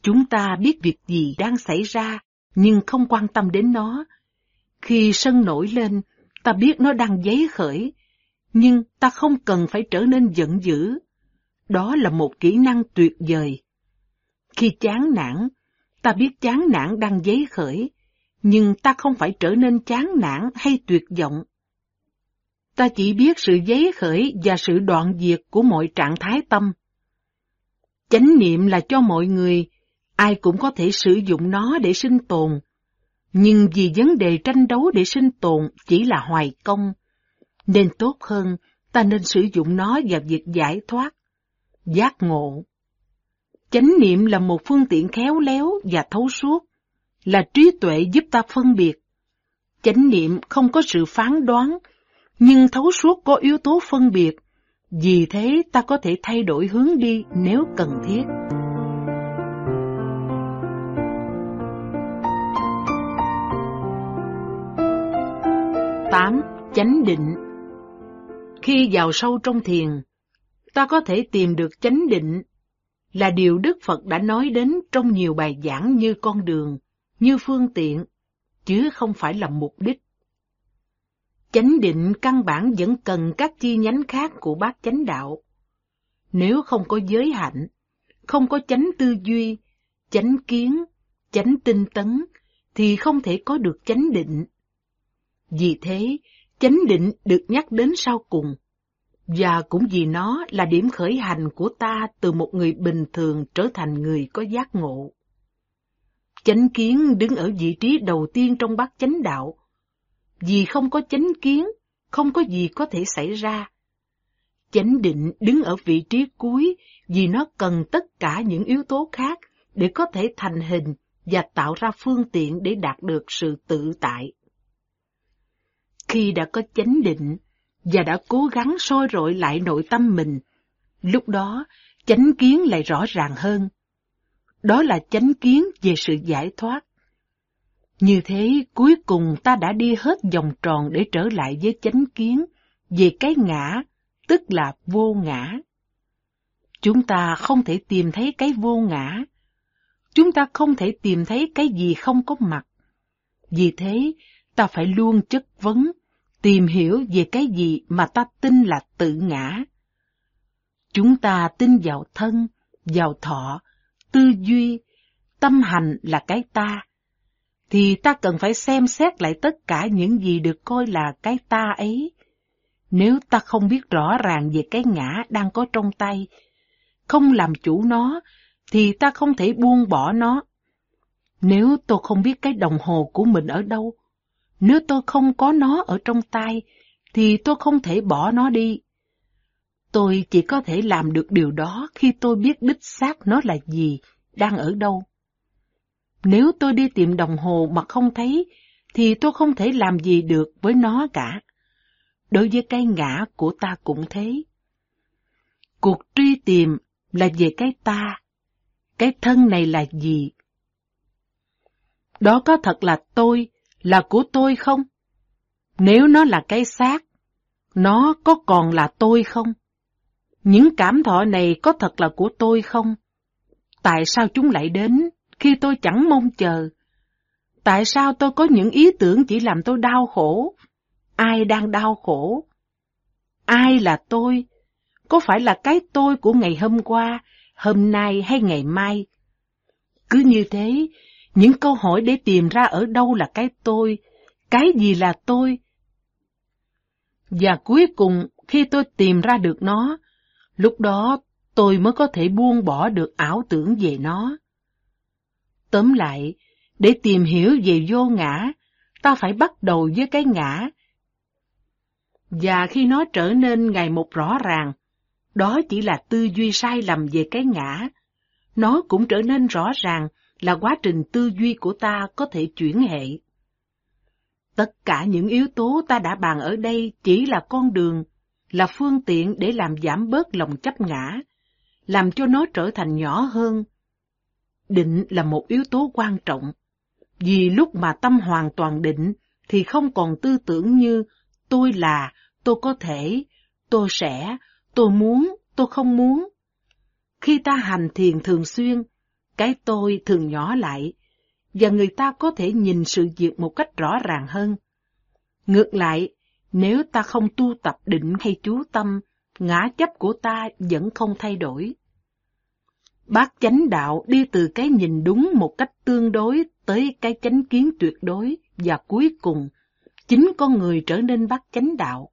Chúng ta biết việc gì đang xảy ra, nhưng không quan tâm đến nó. Khi sân nổi lên, ta biết nó đang giấy khởi, nhưng ta không cần phải trở nên giận dữ. Đó là một kỹ năng tuyệt vời. Khi chán nản, ta biết chán nản đang giấy khởi, nhưng ta không phải trở nên chán nản hay tuyệt vọng. Ta chỉ biết sự giấy khởi và sự đoạn diệt của mọi trạng thái tâm. Chánh niệm là cho mọi người, ai cũng có thể sử dụng nó để sinh tồn. Nhưng vì vấn đề tranh đấu để sinh tồn chỉ là hoài công, nên tốt hơn ta nên sử dụng nó vào việc giải thoát, giác ngộ. Chánh niệm là một phương tiện khéo léo và thấu suốt, là trí tuệ giúp ta phân biệt. Chánh niệm không có sự phán đoán, nhưng thấu suốt có yếu tố phân biệt, vì thế ta có thể thay đổi hướng đi nếu cần thiết. Tám, chánh định khi vào sâu trong thiền, ta có thể tìm được chánh định là điều Đức Phật đã nói đến trong nhiều bài giảng như con đường, như phương tiện, chứ không phải là mục đích. Chánh định căn bản vẫn cần các chi nhánh khác của bát chánh đạo. Nếu không có giới hạnh, không có chánh tư duy, chánh kiến, chánh tinh tấn, thì không thể có được chánh định. Vì thế, chánh định được nhắc đến sau cùng và cũng vì nó là điểm khởi hành của ta từ một người bình thường trở thành người có giác ngộ. Chánh kiến đứng ở vị trí đầu tiên trong bát chánh đạo. Vì không có chánh kiến, không có gì có thể xảy ra. Chánh định đứng ở vị trí cuối vì nó cần tất cả những yếu tố khác để có thể thành hình và tạo ra phương tiện để đạt được sự tự tại. Khi đã có chánh định, và đã cố gắng soi rọi lại nội tâm mình. Lúc đó, chánh kiến lại rõ ràng hơn. Đó là chánh kiến về sự giải thoát. Như thế, cuối cùng ta đã đi hết vòng tròn để trở lại với chánh kiến về cái ngã, tức là vô ngã. Chúng ta không thể tìm thấy cái vô ngã. Chúng ta không thể tìm thấy cái gì không có mặt. Vì thế, ta phải luôn chất vấn tìm hiểu về cái gì mà ta tin là tự ngã. Chúng ta tin vào thân, vào thọ, tư duy, tâm hành là cái ta, thì ta cần phải xem xét lại tất cả những gì được coi là cái ta ấy. Nếu ta không biết rõ ràng về cái ngã đang có trong tay, không làm chủ nó, thì ta không thể buông bỏ nó. Nếu tôi không biết cái đồng hồ của mình ở đâu, nếu tôi không có nó ở trong tay, thì tôi không thể bỏ nó đi. Tôi chỉ có thể làm được điều đó khi tôi biết đích xác nó là gì, đang ở đâu. Nếu tôi đi tìm đồng hồ mà không thấy, thì tôi không thể làm gì được với nó cả. Đối với cái ngã của ta cũng thế. Cuộc truy tìm là về cái ta. Cái thân này là gì? Đó có thật là tôi, là của tôi không? Nếu nó là cái xác, nó có còn là tôi không? Những cảm thọ này có thật là của tôi không? Tại sao chúng lại đến khi tôi chẳng mong chờ? Tại sao tôi có những ý tưởng chỉ làm tôi đau khổ? Ai đang đau khổ? Ai là tôi? Có phải là cái tôi của ngày hôm qua, hôm nay hay ngày mai? Cứ như thế, những câu hỏi để tìm ra ở đâu là cái tôi, cái gì là tôi. Và cuối cùng, khi tôi tìm ra được nó, lúc đó tôi mới có thể buông bỏ được ảo tưởng về nó. Tóm lại, để tìm hiểu về vô ngã, ta phải bắt đầu với cái ngã. Và khi nó trở nên ngày một rõ ràng, đó chỉ là tư duy sai lầm về cái ngã. Nó cũng trở nên rõ ràng là quá trình tư duy của ta có thể chuyển hệ. Tất cả những yếu tố ta đã bàn ở đây chỉ là con đường, là phương tiện để làm giảm bớt lòng chấp ngã, làm cho nó trở thành nhỏ hơn. Định là một yếu tố quan trọng, vì lúc mà tâm hoàn toàn định thì không còn tư tưởng như tôi là, tôi có thể, tôi sẽ, tôi muốn, tôi không muốn. Khi ta hành thiền thường xuyên, cái tôi thường nhỏ lại, và người ta có thể nhìn sự việc một cách rõ ràng hơn. Ngược lại, nếu ta không tu tập định hay chú tâm, ngã chấp của ta vẫn không thay đổi. Bác chánh đạo đi từ cái nhìn đúng một cách tương đối tới cái chánh kiến tuyệt đối và cuối cùng, chính con người trở nên bác chánh đạo.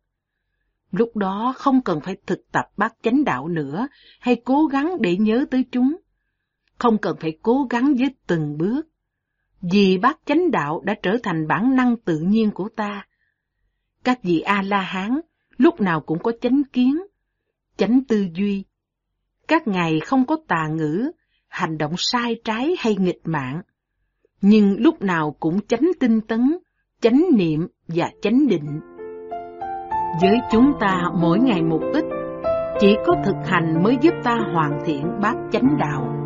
Lúc đó không cần phải thực tập bác chánh đạo nữa hay cố gắng để nhớ tới chúng. Không cần phải cố gắng với từng bước. Vì bát chánh đạo đã trở thành bản năng tự nhiên của ta. Các vị A-la-hán lúc nào cũng có chánh kiến, chánh tư duy. Các ngài không có tà ngữ, hành động sai trái hay nghịch mạng, nhưng lúc nào cũng chánh tinh tấn, chánh niệm và chánh định. Với chúng ta mỗi ngày một ít, chỉ có thực hành mới giúp ta hoàn thiện bát chánh đạo.